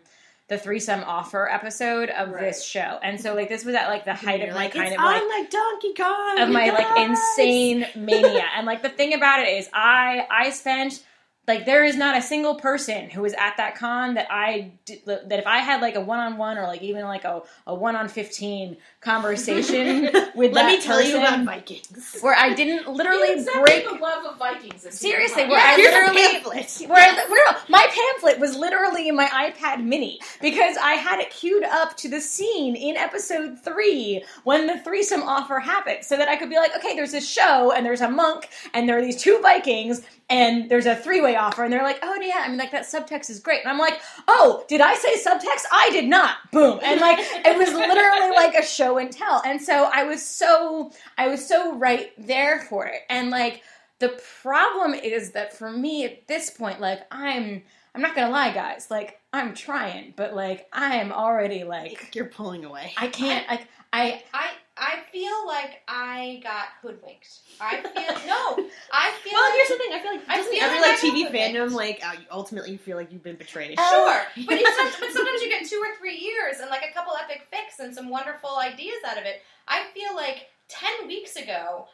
the threesome offer episode of this show. And so like this was at like the height of my like, kind of like like Donkey Kong of my you like insane mania. And like the thing about it is I I spent like there is not a single person who was at that con that I did, that if I had like a one on one or like even like a, a one on fifteen conversation *laughs* with Let that me tell you about Vikings. where I didn't literally Exactly break the love of Vikings. Seriously, season. where I Here's a literally pamphlet. where, I- where my pamphlet was literally in my iPad mini because I had it queued up to the scene in episode three when the threesome offer happened so that I could be like, okay, there's this show and there's a monk and there are these two Vikings and there's a three way offer and they're like, oh yeah, I mean like that subtext is great. And I'm like, oh, did I say subtext? I did not. Boom. And like it was literally like a show and tell. And so I was so I was so right there for it. And like the problem is that for me at this point, like I'm I'm not gonna lie, guys, like I'm trying, but like I am already like You're pulling away. I can't like I I I feel like I got hoodwinked. I *laughs* feel no. I feel Well, like, here's the thing. I feel like I feel every like TV fandom like uh, ultimately you feel like you've been betrayed. Sure, but, you *laughs* some, but sometimes you get two or three years and like a couple epic fix and some wonderful ideas out of it. I feel like ten weeks ago,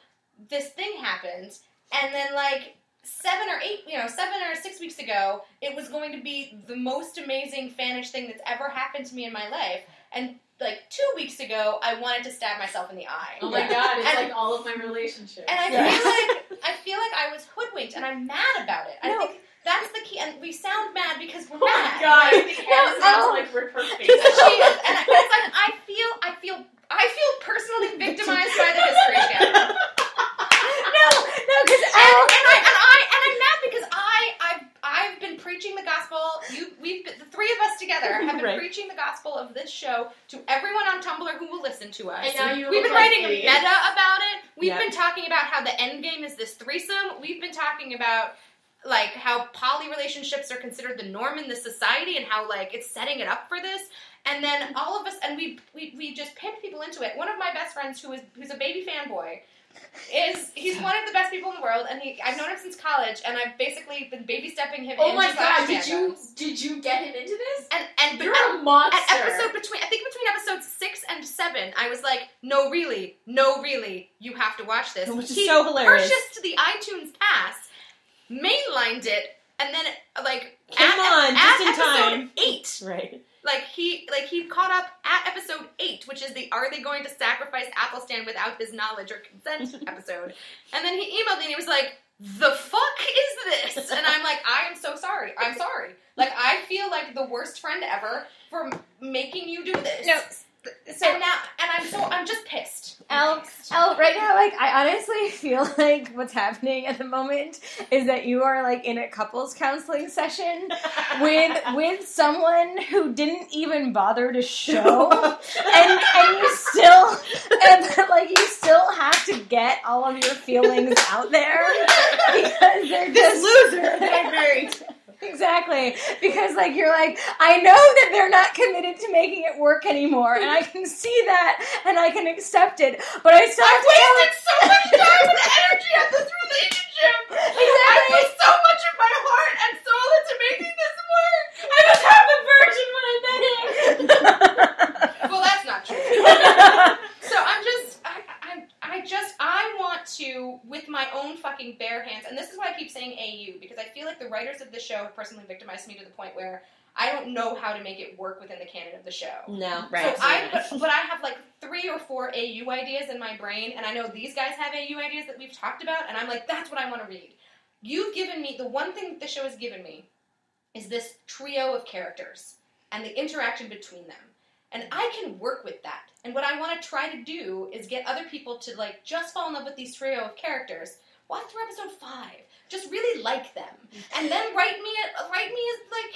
this thing happened, and then like seven or eight, you know, seven or six weeks ago, it was going to be the most amazing fanish thing that's ever happened to me in my life, and like two weeks ago, I wanted to stab myself in the eye. Oh my god, it's And- like all of my relationships. And I Yeah. feel like *laughs* I feel like I was hoodwinked, and I'm mad about it. I No. think that's the key. And we sound mad because we're oh mad. Oh my god, I Like, no. sounds um, like rip her face. she is, and I- it's like I feel, I feel, I feel personally *laughs* victimized by the History *laughs* Channel. no no because And, and and I and I'm mad because I I've I've been preaching the gospel. You we've been, the three of us together have been *laughs* Right. preaching the gospel of this show to everyone on Tumblr who will listen to us. And now you We've been like writing idiots. meta about it. We've Yeah. been talking about how the end game is this threesome. We've been talking about like how poly relationships are considered the norm in this society and how like it's setting it up for this. And then all of us and we we, we just pimped people into it. One of my best friends who is who's a baby fanboy is he's one of the best people in the world and he I've known him since college and I've basically been baby stepping him Oh my god, did you did you get him into this? and and You're at- a monster. at episode between I think between episodes six and seven, I was like, no, really, no, really, you have to watch this. Which is he so hilarious. Purchased the iTunes Pass, mainlined it, and then like Came at, on, at just in episode time. eight, Right. Like he like he caught up at episode eight, which is the "Are they going to sacrifice Athelstan without his knowledge or consent?" *laughs* episode, and then he emailed me and he was like. The fuck is this? And I'm like, I am so sorry. I'm sorry. Like, I feel like the worst friend ever for making you do this. no so and now, and I'm so, I'm just pissed. Elle, Elle, right now, like I honestly *laughs* feel like what's happening at the moment is that you are like in a couples counseling session *laughs* with with someone who didn't even bother to show, *laughs* and and you still and like you still have to get all of your feelings out there because they're This just loser that I married. Exactly. Because like you're like, I know that they're not committed to making it work anymore, and I can see that and I can accept it, but I still have to wasted so much time and energy on this relationship. Exactly. I put so much of my heart and soul into making this work. I was half a virgin when I met him. *laughs* Well, that's not true. *laughs* So I'm just, I, I, I just, I want to, with my own fucking bare hands, and this is why I keep saying AU, because I feel like the writers of the show have personally victimized me to the point where I don't know how to make it work within the canon of the show. No. Right. So I, but, but I have like three or four AU ideas in my brain, and I know these guys have AU ideas that we've talked about, and I'm like, that's what I want to read. You've given me the one thing that the show has given me is this trio of characters. and the interaction between them. And I can work with that. And what I want to try to do is get other people to like just fall in love with these trio of characters. Watch through episode five. Just really like them, and then write me a, write me as like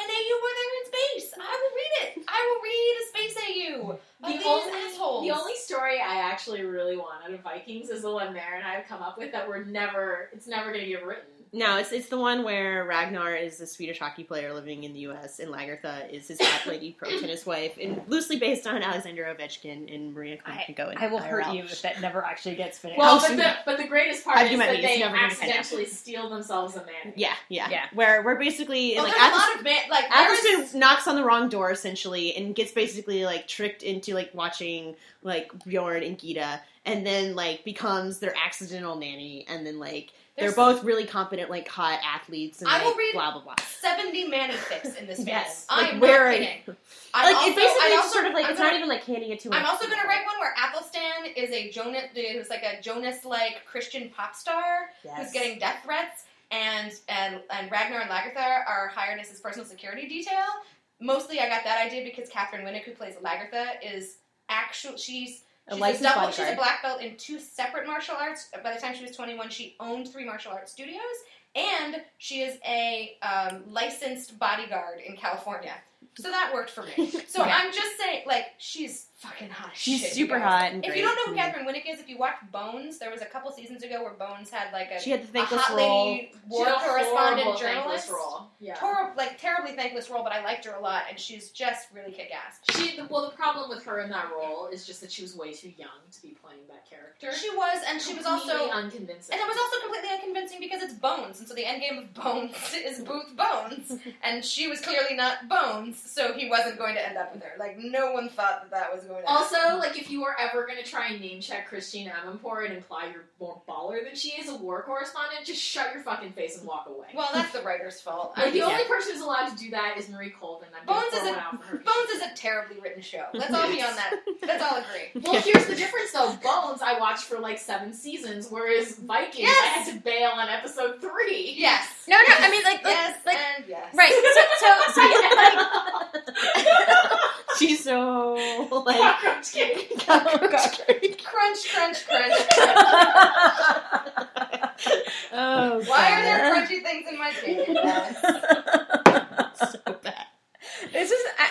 an AU where they're in space. I will read it. I will read a space AU. The these only, assholes. the only story I actually really want out of Vikings is the one Mara and I have come up with that we're never, it's never going to get written. No, it's it's the one where Ragnar is a Swedish hockey player living in the U.S. and Lagertha is his *coughs* cat lady pro tennis wife, and loosely based on Alexander Ovechkin and Maria Konechko. and I will hurt you if that never actually gets finished. Well, but the, but the greatest part I is that best. they Never accidentally steal themselves a man. Yeah, yeah, Yeah. Where we're basically Well, like there's a lot of man, like there is- Athelstan knocks on the wrong door essentially and gets basically like tricked into like watching like Bjorn and Gyda and then like becomes their accidental nanny and then like they're There's- both really competent like hot athletes and I like will read- blah blah blah. 70 Manny fics in this *laughs* Yes. Like, I'm where- not kidding. Like also, it basically also, sort of like I'm it's gonna, not even like handing it to. I'm also gonna write one where Athelstan is a Jonas, who's like a Jonas-like Christian pop star who's getting death threats, and and and Ragnar and Lagertha are hired as his personal security detail. Mostly, I got that idea because Katheryn Winnick, who plays Lagertha, is actual. She's She's a, licensed double, she's a black belt in two separate martial arts. By the time she was 21, she owned three martial arts studios, and she is a um, licensed bodyguard in California. So that worked for me. *laughs* So Yeah. I'm just saying, like, she's fucking hot. She's shit, super guys. hot and If great. you don't know who Katheryn Winnick is, if you watch Bones, there was a couple seasons ago where Bones had like a, She had the a thankless hot role. lady She war had correspondent horrible journalist. thankless role. Yeah. Tor- like terribly thankless role, but I liked her a lot, and she's just really kick ass. She well, the problem with her in that role is just that she was way too young to be playing that character. She was, and she was also unconvincing. And it was also completely unconvincing because it's Bones, and so the end game of Bones *laughs* is Booth Bones, *laughs* and she was clearly not Bones, so he wasn't going to end up with her. Like no one thought that that was going to. Also, happen. like if you are ever going to try and name check Christiane Amanpour and imply you're more baller than she is, a war correspondent, just shut your fucking face and walk away. well, that's the writer's fault. like I the mean, only person who's allowed to do that is Marie Colvin. I'm Bones is a- out for her. Bones is a terribly written show. Let's all be on that. *laughs* Let's all agree. Well, here's the difference though. Bones I watched for like seven seasons, whereas Vikings I Yes! had to bail on episode three. Yes. No, no. I mean, like, like, Yes. like and yes. right. So, so, *laughs* so like, *laughs* She's so like Cockroach king. Crunch, crunch, crunch. *laughs* oh, Why are there crunchy things in my cake? *laughs* so bad? This is, I,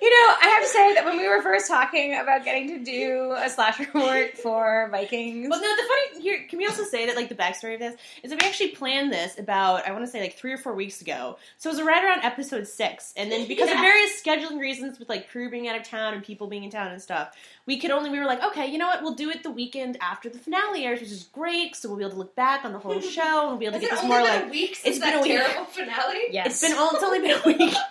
you know, I have to say that when we were first talking about getting to do a slash report for Vikings, Well, no. The funny here, can we also say that like the backstory of this is that we actually planned this about I want to say like three or four weeks ago. So it was right around episode six, and then because of various scheduling reasons, with like crew being out of town and people being in town and stuff, we could only we were like, okay, you know what? We'll do it the weekend after the finale airs, which is great. So we'll be able to look back on the whole *laughs* show and we'll be able to get this more been like a week since it's been that a week. terrible *laughs* finale? yes, It's been all. It's only been a week. *laughs*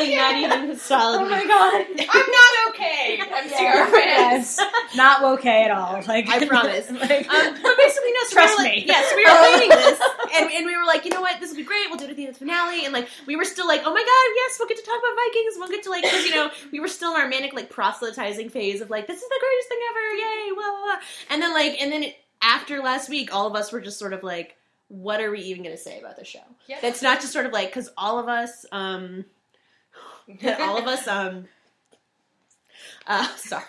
and when, *laughs* not even, a solid. Oh my god. I'm *laughs* not okay. MCR fans. Yes, not okay at all. Like I promise. *laughs* like, Um, but basically, no. So Trust we like, me. Yes, we were planning this, and, and we were like, you know what, this will be great. We'll do it at the end of the finale, and like we were still like, oh my god, yes, we'll get to talk about Vikings. We'll get to like, because you know, we were still in our manic like proselytizing phase of like, this is the greatest thing ever, yay, blah blah blah. And then like, and then it, after last week, all of us were just sort of like, what are we even going to say about the show? Yeah. That's not just sort of like because all of us, um, *laughs* all of us, um, uh, *laughs* sorry.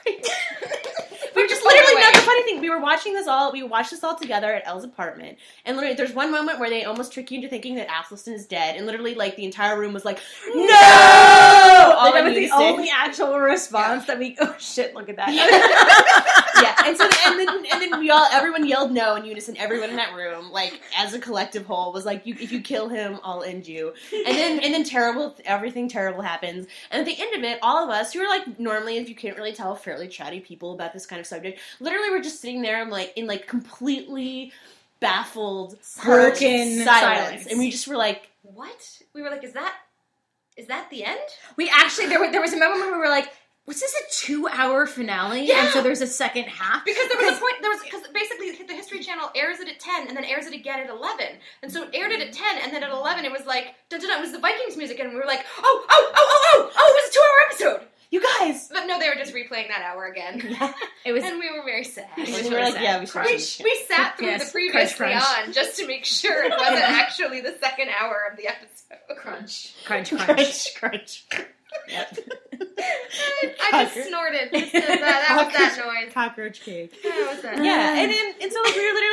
we were just literally not the funny thing. We were watching this all. We watched this all together at Elle's apartment, and literally, there's one moment where they almost trick you into thinking that Athelstan is dead, and literally, like the entire room was like, "No!" All that was the only actual response that we. Oh shit! Look at that. *laughs* yeah, and so and then and then we all everyone yelled no in unison. Everyone in that room, like as a collective whole, was like, "You if you kill him, I'll end you." And then and then terrible everything terrible happens. And at the end of it, all of us who are like normally, if you can't really tell, fairly chatty people about this kind of subject, literally we're just sitting there and like in like completely baffled, Broken silence. silence. and we just were like. What? We were like, is that is that the end? We actually there was, there was a moment where we were like, was this a two hour finale? Yeah. And so there's a second half Because there was a point. There was because basically the History Channel airs it at ten, and then airs it again at eleven. And so it aired it at ten, and then at eleven it was like, dun, dun, dun, it was the Vikings music, and we were like, oh, oh, oh, oh, oh, oh, it was a two-hour episode. You guys. But no, they were just replaying that hour again, *laughs* It was and we were very sad. It was And we were really like, sad. yeah, we should. We, we sat through Yes, the previously crunch, crunch. on just to make sure it wasn't *laughs* actually the second hour of the episode. Crunch. crunch, crunch. crunch, crunch. *laughs* I just snorted. Just that. That was that noise. Cockroach cake. That was that. Yeah, and, and and so like we were literally,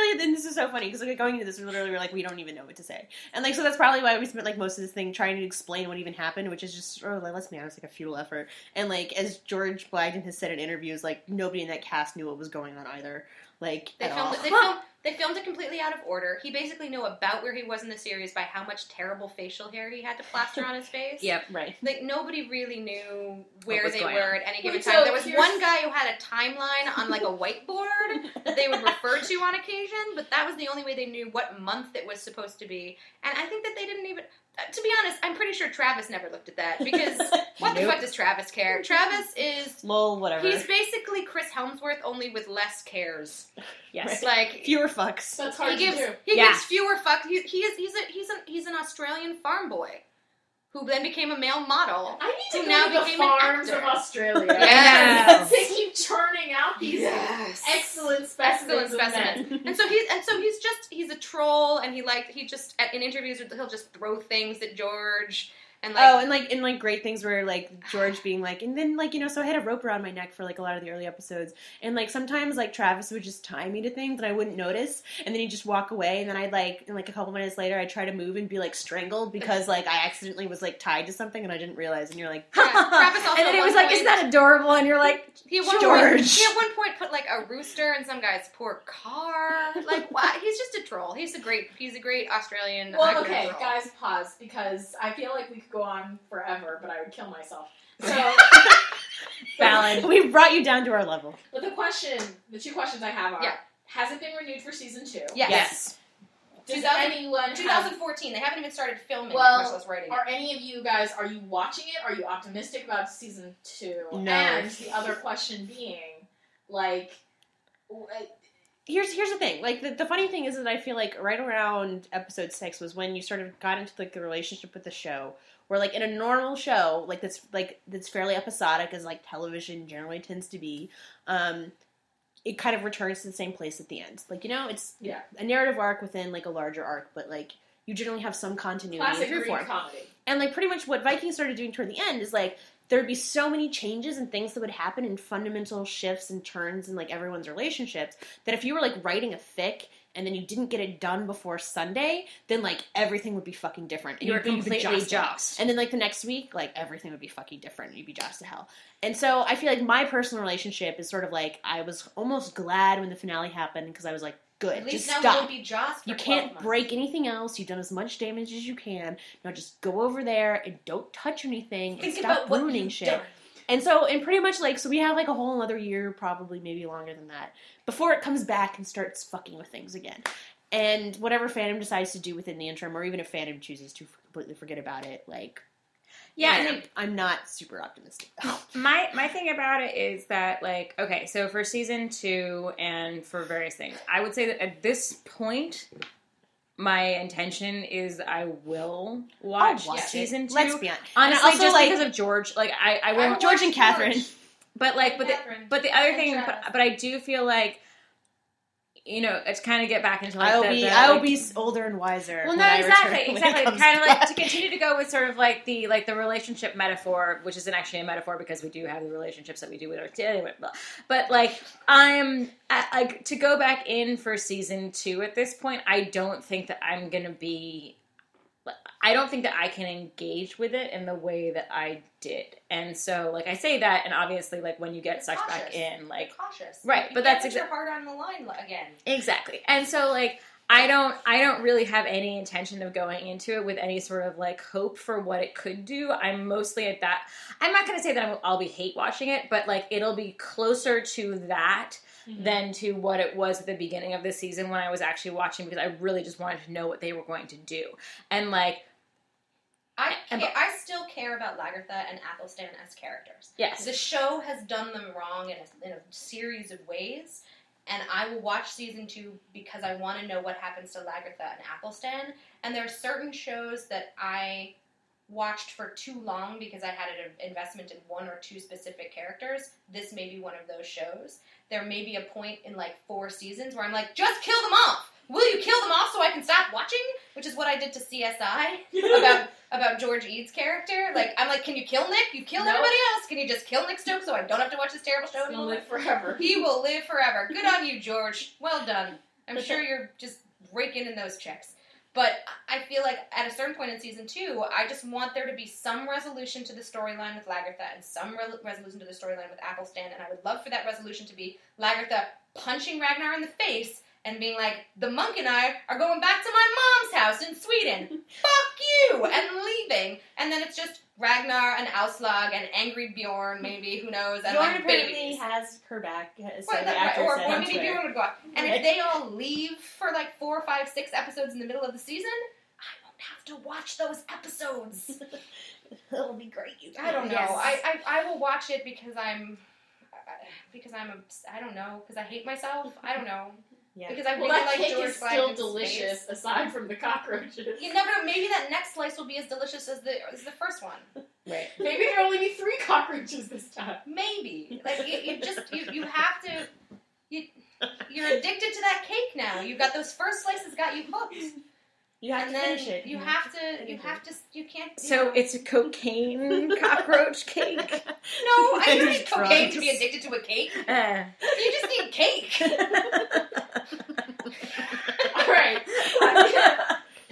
and this is so funny because like going into this, we literally were like, we don't even know what to say, and like so that's probably why we spent like most of this thing trying to explain what even happened, which is just, oh, like, let's be honest, like a futile effort. And like as George Blagden has said in interviews, like nobody in that cast knew what was going on either, like They at filmed, all. it, they, filmed, *laughs* they filmed it completely out of order. He basically knew about where he was in the series by how much terrible facial hair he had to plaster on his *laughs* face. Yep. right. Like nobody really knew where they were on. at any given Wait, time. so there was here's- one guy who had a timeline on like a *laughs* whiteboard that they would refer to on occasion, but that was the only way they knew what month it was supposed to be. And I think that they didn't even. Uh, To be honest, I'm pretty sure Travis never looked at that because *laughs* what the fuck does Travis care? Travis is Lol, whatever. he's basically Chris Hemsworth only with less cares. Yes. *laughs* Like Fewer fucks. That's hard he to gives do. he Yeah. gives fewer fucks. He, he is he's a he's an he's an Australian farm boy who then became a male model. I need to Who go now to the became an farms actor. of Australia. *laughs* Yes. *laughs* they keep churning out these excellent specimens. Excellent of men. specimen. And so he's and so he's just he's a troll, and he like he just at, in interviews he'll just throw things at George and oh, like oh, and like and like great things where like George *sighs* being like, and then like you know, so I had a rope around my neck for like a lot of the early episodes, and like sometimes like Travis would just tie me to things and I wouldn't notice, and then he'd just walk away, and then I'd like, and like a couple minutes later, I'd try to move and be like strangled because like I accidentally was like tied to something and I didn't realize, and you're like, Yeah, Travis *laughs* also and then it was one like, isn't that adorable? And you're like, he at one point George. he at one point put like a rooster in some guy's poor car. Like what? He's just a troll. He's a great he's a great Australian. Well, okay, troll. guys, pause because I feel like we could go on forever, but I would kill myself. So, *laughs* valid. *laughs* we brought you down to our level. but the question, the two questions I have are: Yeah. Has it been renewed for season two? Yes. Yes. Does 2000 anyone have 2014. They haven't even started filming Well, much less writing it. Are any of you guys are you watching it? Are you optimistic about season two? No. And the other question being, like, w- uh, here's here's the thing. Like the, the funny thing is that I feel like right around episode six was when you sort of got into like the relationship with the show. Where like in a normal show, like that's like that's fairly episodic as like television generally tends to be, um, it kind of returns to the same place at the end. Like you know, it's Yeah. a narrative arc within like a larger arc, but like you generally have some continuity classic form. comedy. And like pretty much what Vikings started doing toward the end is like there'd be so many changes and things that would happen and fundamental shifts and turns in like everyone's relationships that if you were like writing a fic and then you didn't get it done before Sunday, then like everything would be fucking different. And You're you'd be completely out. And then like the next week, like everything would be fucking different. You'd be jossed to hell. And so I feel like my personal relationship is sort of like I was almost glad when the finale happened because I was like, good, At least just now stop. won't be Joss. For You can't months. break anything else. You've done as much damage as you can. Now just go over there and don't touch anything and stop ruining shit. done. And so, and pretty much like, so we have like a whole other year, probably maybe longer than that, before it comes back and starts fucking with things again. And whatever fandom decides to do within the interim, or even if fandom chooses to completely forget about it, like, Yeah, I think I'm not super optimistic. *laughs* my my thing about it is that like okay so for season two and for various things i would say that at this point my intention is i will watch, watch it. season 2 Let's be honest. honestly also, just like- because of george like i i won't George and Katheryn. George. but like but the, but the other And thing but, but i do feel like you know it's kind of get back into like I'll the, be, the, I'll like, be older and wiser. well, no, exactly, *laughs* exactly. Kind of like to *laughs* continue to go with sort of like the like the relationship metaphor, which isn't actually a metaphor because we do have the relationships that we do with our anyway. blah. But like I'm like to go back in for season two at this point. I don't think that I'm gonna be. I don't think that I can engage with it in the way that I did, and so like I say that, and obviously like when you get sucked back in, like cautious. Right, You but that's put hard on the line again. Exactly. And so like I don't I don't really have any intention of going into it with any sort of like hope for what it could do. I'm mostly at that I'm not going to say that I'm, I'll be hate watching it, but like it'll be closer to that Mm-hmm. than to what it was at the beginning of the season when I was actually watching because I really just wanted to know what they were going to do. And like I And- I still care about Lagertha and Athelstan as characters. yes. The show has done them wrong in a, in a series of ways, and I will watch season two because I want to know what happens to Lagertha and Athelstan. And there are certain shows that I watched for too long because I had an investment in one or two specific characters, this may be one of those shows. There may be a point in like four seasons where I'm like, just kill them off. Will you kill them off so I can stop watching? Which is what I did to CSI *laughs* about about George Eads' character. Like, I'm like, can you kill Nick? You killed Nope. everybody else. Can you just kill Nick Stokes so I don't have to watch this terrible show He'll live forever. He will live forever. Good on you, George. Well done. I'm *laughs* sure you're just raking in those checks. But I feel like at a certain point in season two, I just want there to be some resolution to the storyline with Lagertha and some re- resolution to the storyline with Athelstan. And I would love for that resolution to be Lagertha punching Ragnar in the face and being like, the monk and I are going back to my mom's house in Sweden. *laughs* Fuck you! And leaving. And then it's just Ragnar and Aslaug and angry Bjorn, maybe, who knows, and Bjorn like apparently babies. has her back. So Right, the right, or, or maybe. Bjorn would go out. And if they all leave for like four, five, six episodes in the middle of the season, I won't have to watch those episodes. *laughs* It'll be great. You I don't know. Yes. I, I I will watch it because I'm uh, because I'm obs- I don't know because I hate myself. I don't know. Yeah. Because I Well, really that like cake George is still delicious, face. aside from the cockroaches. You never know. Maybe that next slice will be as delicious as the as the first one. Right. Maybe there'll only be three cockroaches this time. Maybe like you, you just you, you have to. You, you're addicted to that cake now. You've got those first slices got you hooked. You have and to finish it. you Yeah. have to you have to you can't you So know. it's a cocaine *laughs* cockroach cake. *laughs* no I don't need cocaine to be addicted to a cake Uh, you just need cake *laughs* All right, I'm gonna,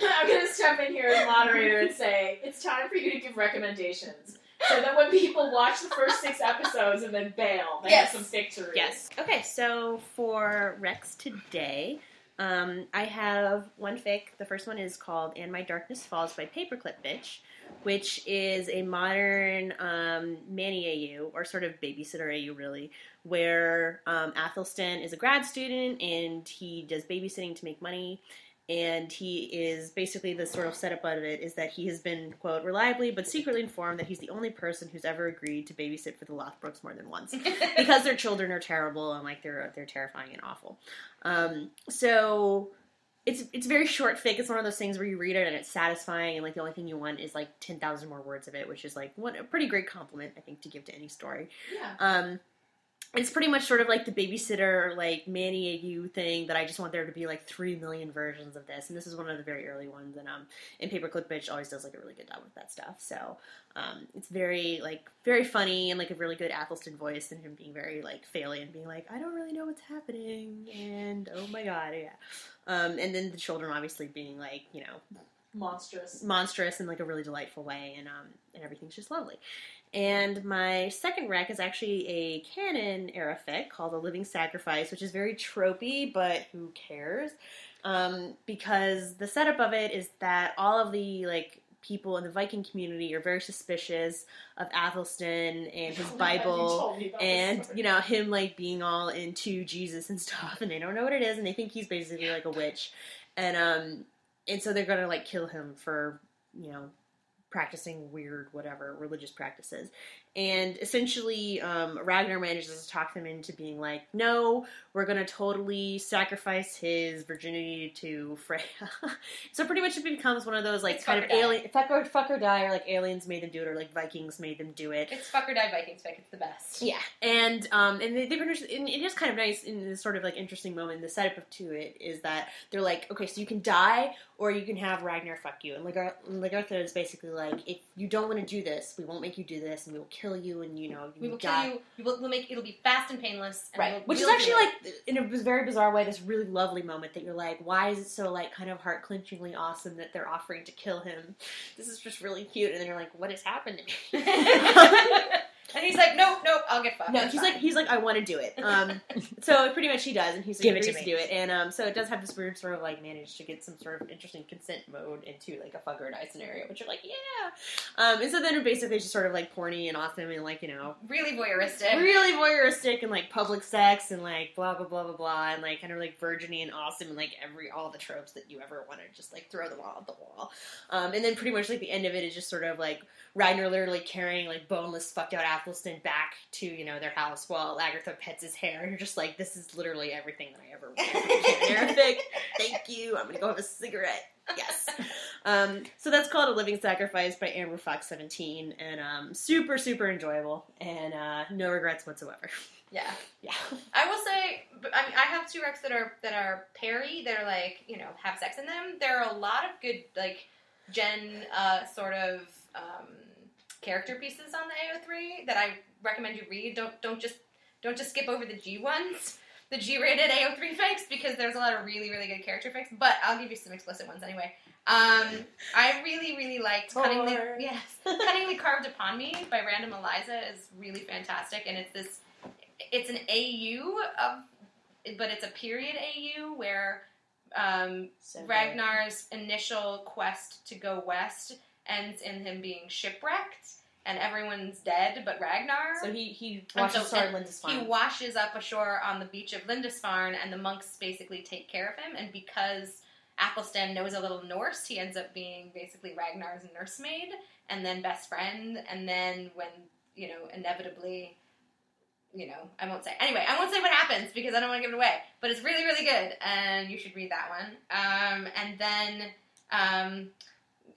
I'm gonna step in here as moderator and say it's time for you to give recommendations, so that when people watch the first six episodes and then bail, they Yes. have some fic to read. Yes. Okay, so for Rex today, um, I have one fic. The first one is called And My Darkness Falls by Paperclip Bitch, which is a modern um, Manny AU, or sort of babysitter AU, really, where um, Athelstan is a grad student and he does babysitting to make money. And he is basically the sort of setup of it is that he has been, quote, reliably but secretly informed that he's the only person who's ever agreed to babysit for the Lothbroks more than once *laughs* because their children are terrible and like they're they're terrifying and awful. Um, so it's it's very short fic. It's one of those things where you read it and it's satisfying and like the only thing you want is like ten thousand more words of it, which is like one a pretty great compliment I think to give to any story. Yeah. Um, it's pretty much sort of like the babysitter, like Manny AU thing that I just want there to be like three million versions of this, and this is one of the very early ones. And um, and Paperclip Bitch always does like a really good job with that stuff. So um, it's very like very funny and like a really good Athelstan voice, and him being very like faily and being like, I don't really know what's happening, and oh my god, yeah. Um, and then the children obviously being like, you know, Monstrous. monstrous in like a really delightful way, and um, and everything's just lovely. And my second rec is actually a canon era fic called "A Living Sacrifice," which is very tropey, but who cares? Um, because the setup of it is that all of the like people in the Viking community are very suspicious of Athelstan and his Oh my God, you Bible told me about this and you know him like being all into Jesus and stuff, and they don't know what it is, and they think he's basically like a witch, and um, and so they're gonna like kill him for you know practicing weird whatever religious practices, and essentially um, Ragnar manages to talk them into being like, no, we're gonna totally sacrifice his virginity to Freya. *laughs* so pretty much it becomes one of those like It's kind of alien fuck or, fuck or die, or like aliens made them do it, or like Vikings made them do it. it's fuck or die Vikings fic it's the best Yeah, and um, and they, they produce, and it is kind of nice in this sort of like interesting moment. The setup of to it is that they're like, okay, so you can die, or you can have Ragnar fuck you, and Lagar- Lagertha is basically like, if you don't want to do this, we won't make you do this, and we will kill you, and you know, you we will die. kill you we will we'll make it'll be fast and painless and Right, we'll- which is actually like in a very bizarre way, this really lovely moment that you're like, why is it so like kind of heart clinchingly awesome that they're offering to kill him? *laughs* This is just really cute, and then you're like, what has happened to me? *laughs* *laughs* and he's like nope nope I'll get fucked No, he's fine. like he's like I want to do it. Um, *laughs* so pretty much he does, and he's like, Give agrees to to, do it. And um, so it does have this weird sort of like manage to get some sort of interesting consent mode into like a fuck or die scenario, which you're like, yeah. Um, and so then it basically just sort of like porny and awesome and like you know really voyeuristic really voyeuristic and like public sex and like blah blah blah blah blah and like kind of like virginy and awesome and like every all the tropes that you ever want to just like throw them all at the wall. Um, and then pretty much like the end of it is just sort of like Ragnar literally carrying like boneless fucked out Athelstan back to you know their house while Lagertha pets his hair and you're just like this is literally everything that I ever wanted from *laughs* a Terrific. Thank you. I'm gonna go have a cigarette. yes. Um, so that's called A Living Sacrifice by Amber Fox 17, and um, super, super enjoyable, and uh, no regrets whatsoever. Yeah. Yeah. I will say, I mean, I have two recs that are that are pairy. That are like you know have sex in them. There are a lot of good like Gen uh, sort of um, character pieces on the AO3 that I recommend you read. Don't don't just don't just skip over the G ones, the G-rated AO3 fics because there's a lot of really really good character fics. But I'll give you some explicit ones anyway. Um, I really really liked cunningly yes cunningly carved upon me by Random Eliza is really fantastic and it's this it's an AU of, but it's a period AU where um, So. Ragnar's initial quest to go west ends in him being shipwrecked and everyone's dead but Ragnar. So he, he And watches so- and Lindisfarne. he washes up ashore on the beach of Lindisfarne, and the monks basically take care of him. And because Athelstan knows a little Norse, he ends up being basically Ragnar's nursemaid, and then best friend. And then when you know, inevitably, you know, I won't say. Anyway, I won't say what happens because I don't want to give it away. But it's really, really good, and you should read that one. Um, and then um,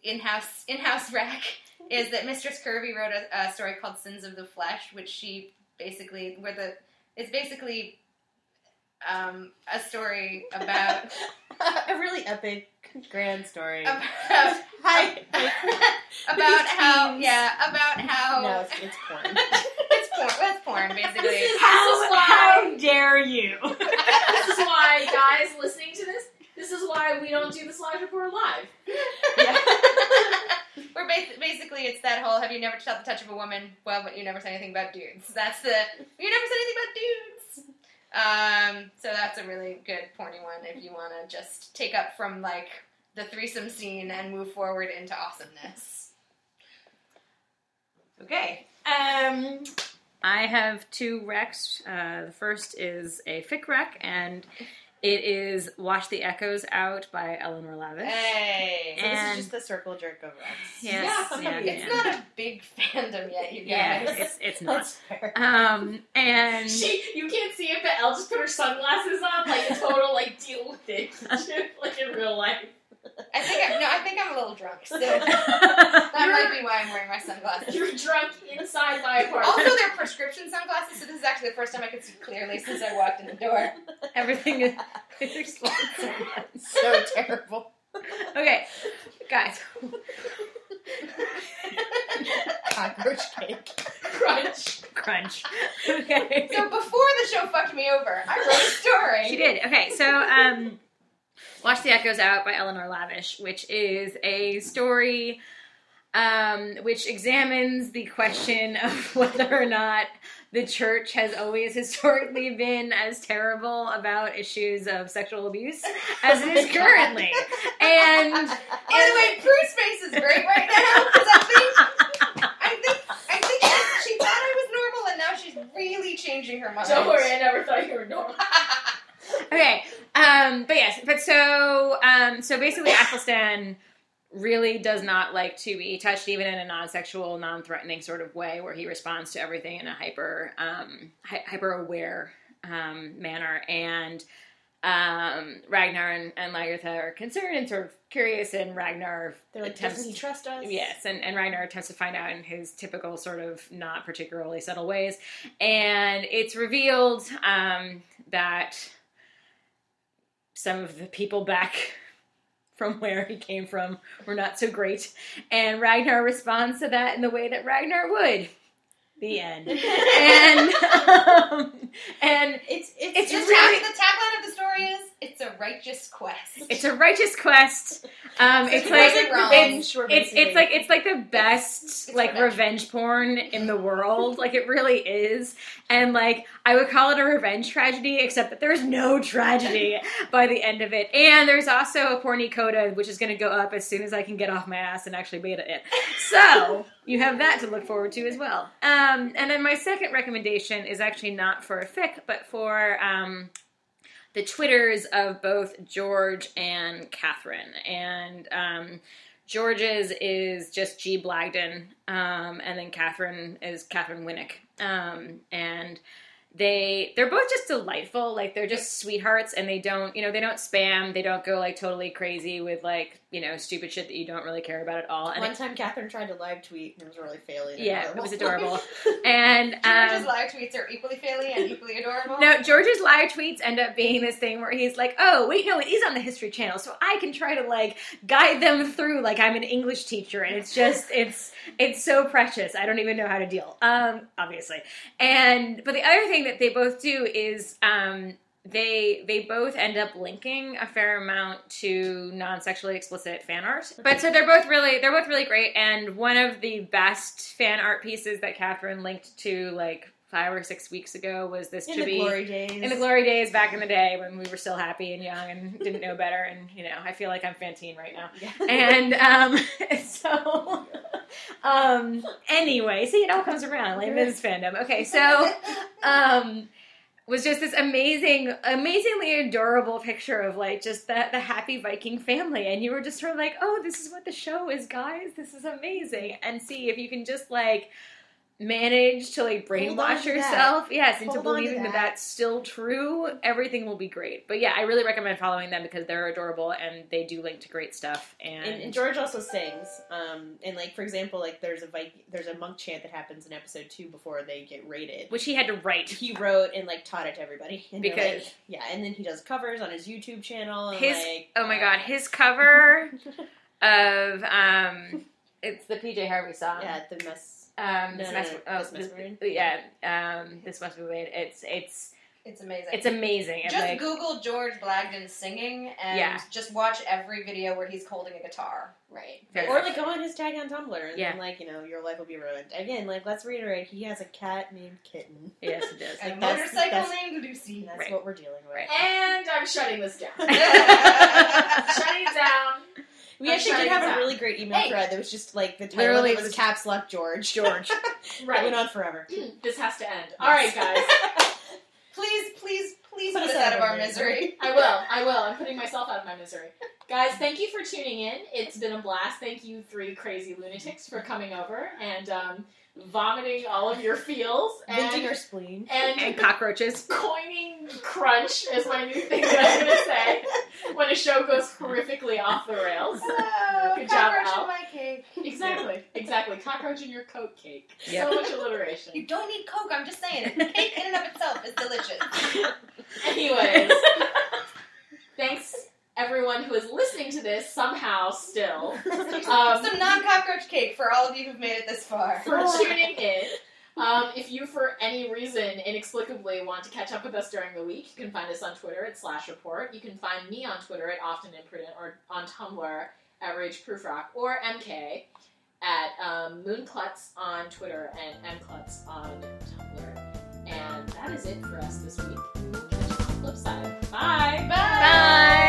in-house in-house rec *laughs* is that Mistress Curvy wrote a, a story called Sins of the Flesh, which she basically where the it's basically um, a story about *laughs* a really epic, grand story. about *laughs* Hi. about how yeah about how no, it's, it's porn. it's porn that's porn basically This is How, why- how dare you? this is why, guys, listening to this, this is why we don't do the Slash Report live. *laughs* We're ba- basically it's that whole have you never felt the touch of a woman? Well, but you never said anything about dudes. That's the you never said anything about dudes. Um, so that's a really good porny one if you want to just take up from like the threesome scene and move forward into awesomeness. Okay. Um, I have two recs. Uh, the first is a fic rec, and it is Wash the Echoes Out" by Eleanor Lavish. Hey, So this is just the circle jerk of Rex. Yes, Yeah. yeah, *laughs* it's yeah. not a big fandom yet, you Yeah, it's it's *laughs* not. Um, and She, you can't see it, but Elle just put her sunglasses on, like a total like deal with it, *laughs* like in real life. I think I, no, I think I'm a little drunk, so *laughs* that might be why I'm wearing my sunglasses. You're drunk inside my apartment. Also, they're prescription sunglasses, so this is actually the first time I could see clearly since I walked in the door. everything is, *laughs* is so so terrible. Okay, guys. Cockroach cake. crunch. Crunch. *laughs* Okay. So before the show fucked me over, I wrote a story. She did. Okay, so um, Watch the Echoes Out by Eleanor Lavish, which is a story um, which examines the question *laughs* of whether or not the church has always historically been as terrible about issues of sexual abuse as it is currently. And *laughs* By the way, Prue's face is great right now because I think I think I think she, she thought I was normal, and now she's really changing her mind. Don't worry, I never thought you were normal. *laughs* okay, um, but yes, but so um, so basically, Athelstan really does not like to be touched, even in a non-sexual, non-threatening sort of way, where he responds to everything in a hyper um, hy- hyper-aware um, manner, and. Um, Ragnar and, and Lagertha are concerned and sort of curious, and Ragnar They're like, attempts doesn't he trust us? Yes, and, and Ragnar attempts to find out in his typical sort of not particularly subtle ways. And it's revealed um, that some of the people back *laughs* from where he came from were not so great. And Ragnar responds to that in the way that Ragnar would. The end. *laughs* and um, and It's it's, It's just really- the tagline of the story is "It's a righteous quest." it's a righteous quest. Um, it's So like it it's, it's it's like it's like the best it's like revenge. revenge porn in the world. Like it really is. And like I would call it a revenge tragedy, except that there's no tragedy by the end of it. And there's also a porny coda, which is gonna go up as soon as I can get off my ass and actually beta it. So *laughs* you have that to look forward to as well. Um, and then my second recommendation is actually not for a fic, but for um, the Twitters of both George and Katheryn. And um, George's is just G. Blagden, um, and then Katheryn is Katheryn Winnick. Um, and they they're both just delightful. Like they're just sweethearts, and they don't you know they don't spam. They don't go like totally crazy with like you know stupid shit that you don't really care about at all. And One time, Katheryn tried to live tweet and it was really failing. yeah, it was adorable. adorable. *laughs* and George's um, live tweets are equally faily and equally adorable. No, George's live tweets end up being this thing where he's like, "Oh, wait, no, it is on the History Channel, so I can try to like guide them through like I'm an English teacher." And it's just, *laughs* it's, it's so precious. I don't even know how to deal. Um, obviously, and but the other thing that they both do is um, they they both end up linking a fair amount to non-sexually explicit fan art. But so they're both really they're both really great. And one of the best fan art pieces that Katheryn linked to like five or six weeks ago was this In to the be glory days. in the glory days back in the day when we were still happy and young and didn't know better. And you know, I feel like I'm Fantine right now. And *laughs* um, *laughs* so, um, anyway, see, it all comes around. Like this fandom. Okay, so, *laughs* um, was just this amazing, amazingly adorable picture of like just the the happy Viking family, and you were just sort of like, oh, this is what the show is, guys. This is amazing. And see if you can just like manage to like brainwash to that. yourself yes into Hold on believing that. that. that's still true everything will be great but yeah i really recommend following them because they're adorable and they do link to great stuff and, And, and George also sings, um, and like for example, like there's a Viking, there's a monk chant that happens in episode two before they get raided. which he had to write He wrote and like taught it to everybody *laughs* And Because- like- yeah, and then he does covers on his YouTube channel. And His- like, oh my god his cover *laughs* of um it's the pj harvey song yeah, the mess. Um No, this no, must, no, oh, This this- yeah um this must be made it's it's It's amazing. it's amazing just like Google George Blagden singing and Yeah. just watch every video where he's holding a guitar. Right. very- Or like go on his tag on Tumblr and Yeah. then like you know your life will be ruined. Again, like let's reiterate, he has a cat named Kitten. yes it *laughs* does And that's- motorcycle that's- named Lucy. That's Right. what we're dealing with. Right. And I'm shutting this *laughs* down. *laughs* shutting it down. We I'm actually shutting did have it a really great email Hey. thread that was just like the title Literally, of it it was was- caps lock George. George *laughs* *laughs* right. It went on forever. *clears throat* this has to end. All right, guys. *laughs* Please, please, please Put put us us out of our of our misery. I will. I will. I'm putting myself out of my misery. Guys, thank you for tuning in. It's been a blast. Thank you, three crazy lunatics, for coming over and um, vomiting all of your feels Venting and, our spleen. and and cockroaches coining crunch is my new thing that I'm going to say *laughs* when a show goes horrifically off the rails. Oh, *laughs* Good job, cockroach Al. in my cake. Exactly. Exactly. Cockroach in your Coke cake. Yep. So much alliteration. You don't need Coke. I'm just saying it. Cake in and of itself is delicious. *laughs* Anyways, thanks everyone who is listening to this somehow still. *laughs* um, Some non cockroach cake for all of you who've made it this far. For *laughs* tuning in. Um, if you, for any reason, inexplicably want to catch up with us during the week, you can find us on Twitter at slash report. You can find me on Twitter at often imprudent or on Tumblr at rage proof rock or MK at um, moonclutz on Twitter and mclutz on Tumblr. And that is it for us this week. We will catch you on the flip side. Bye. Bye. Bye.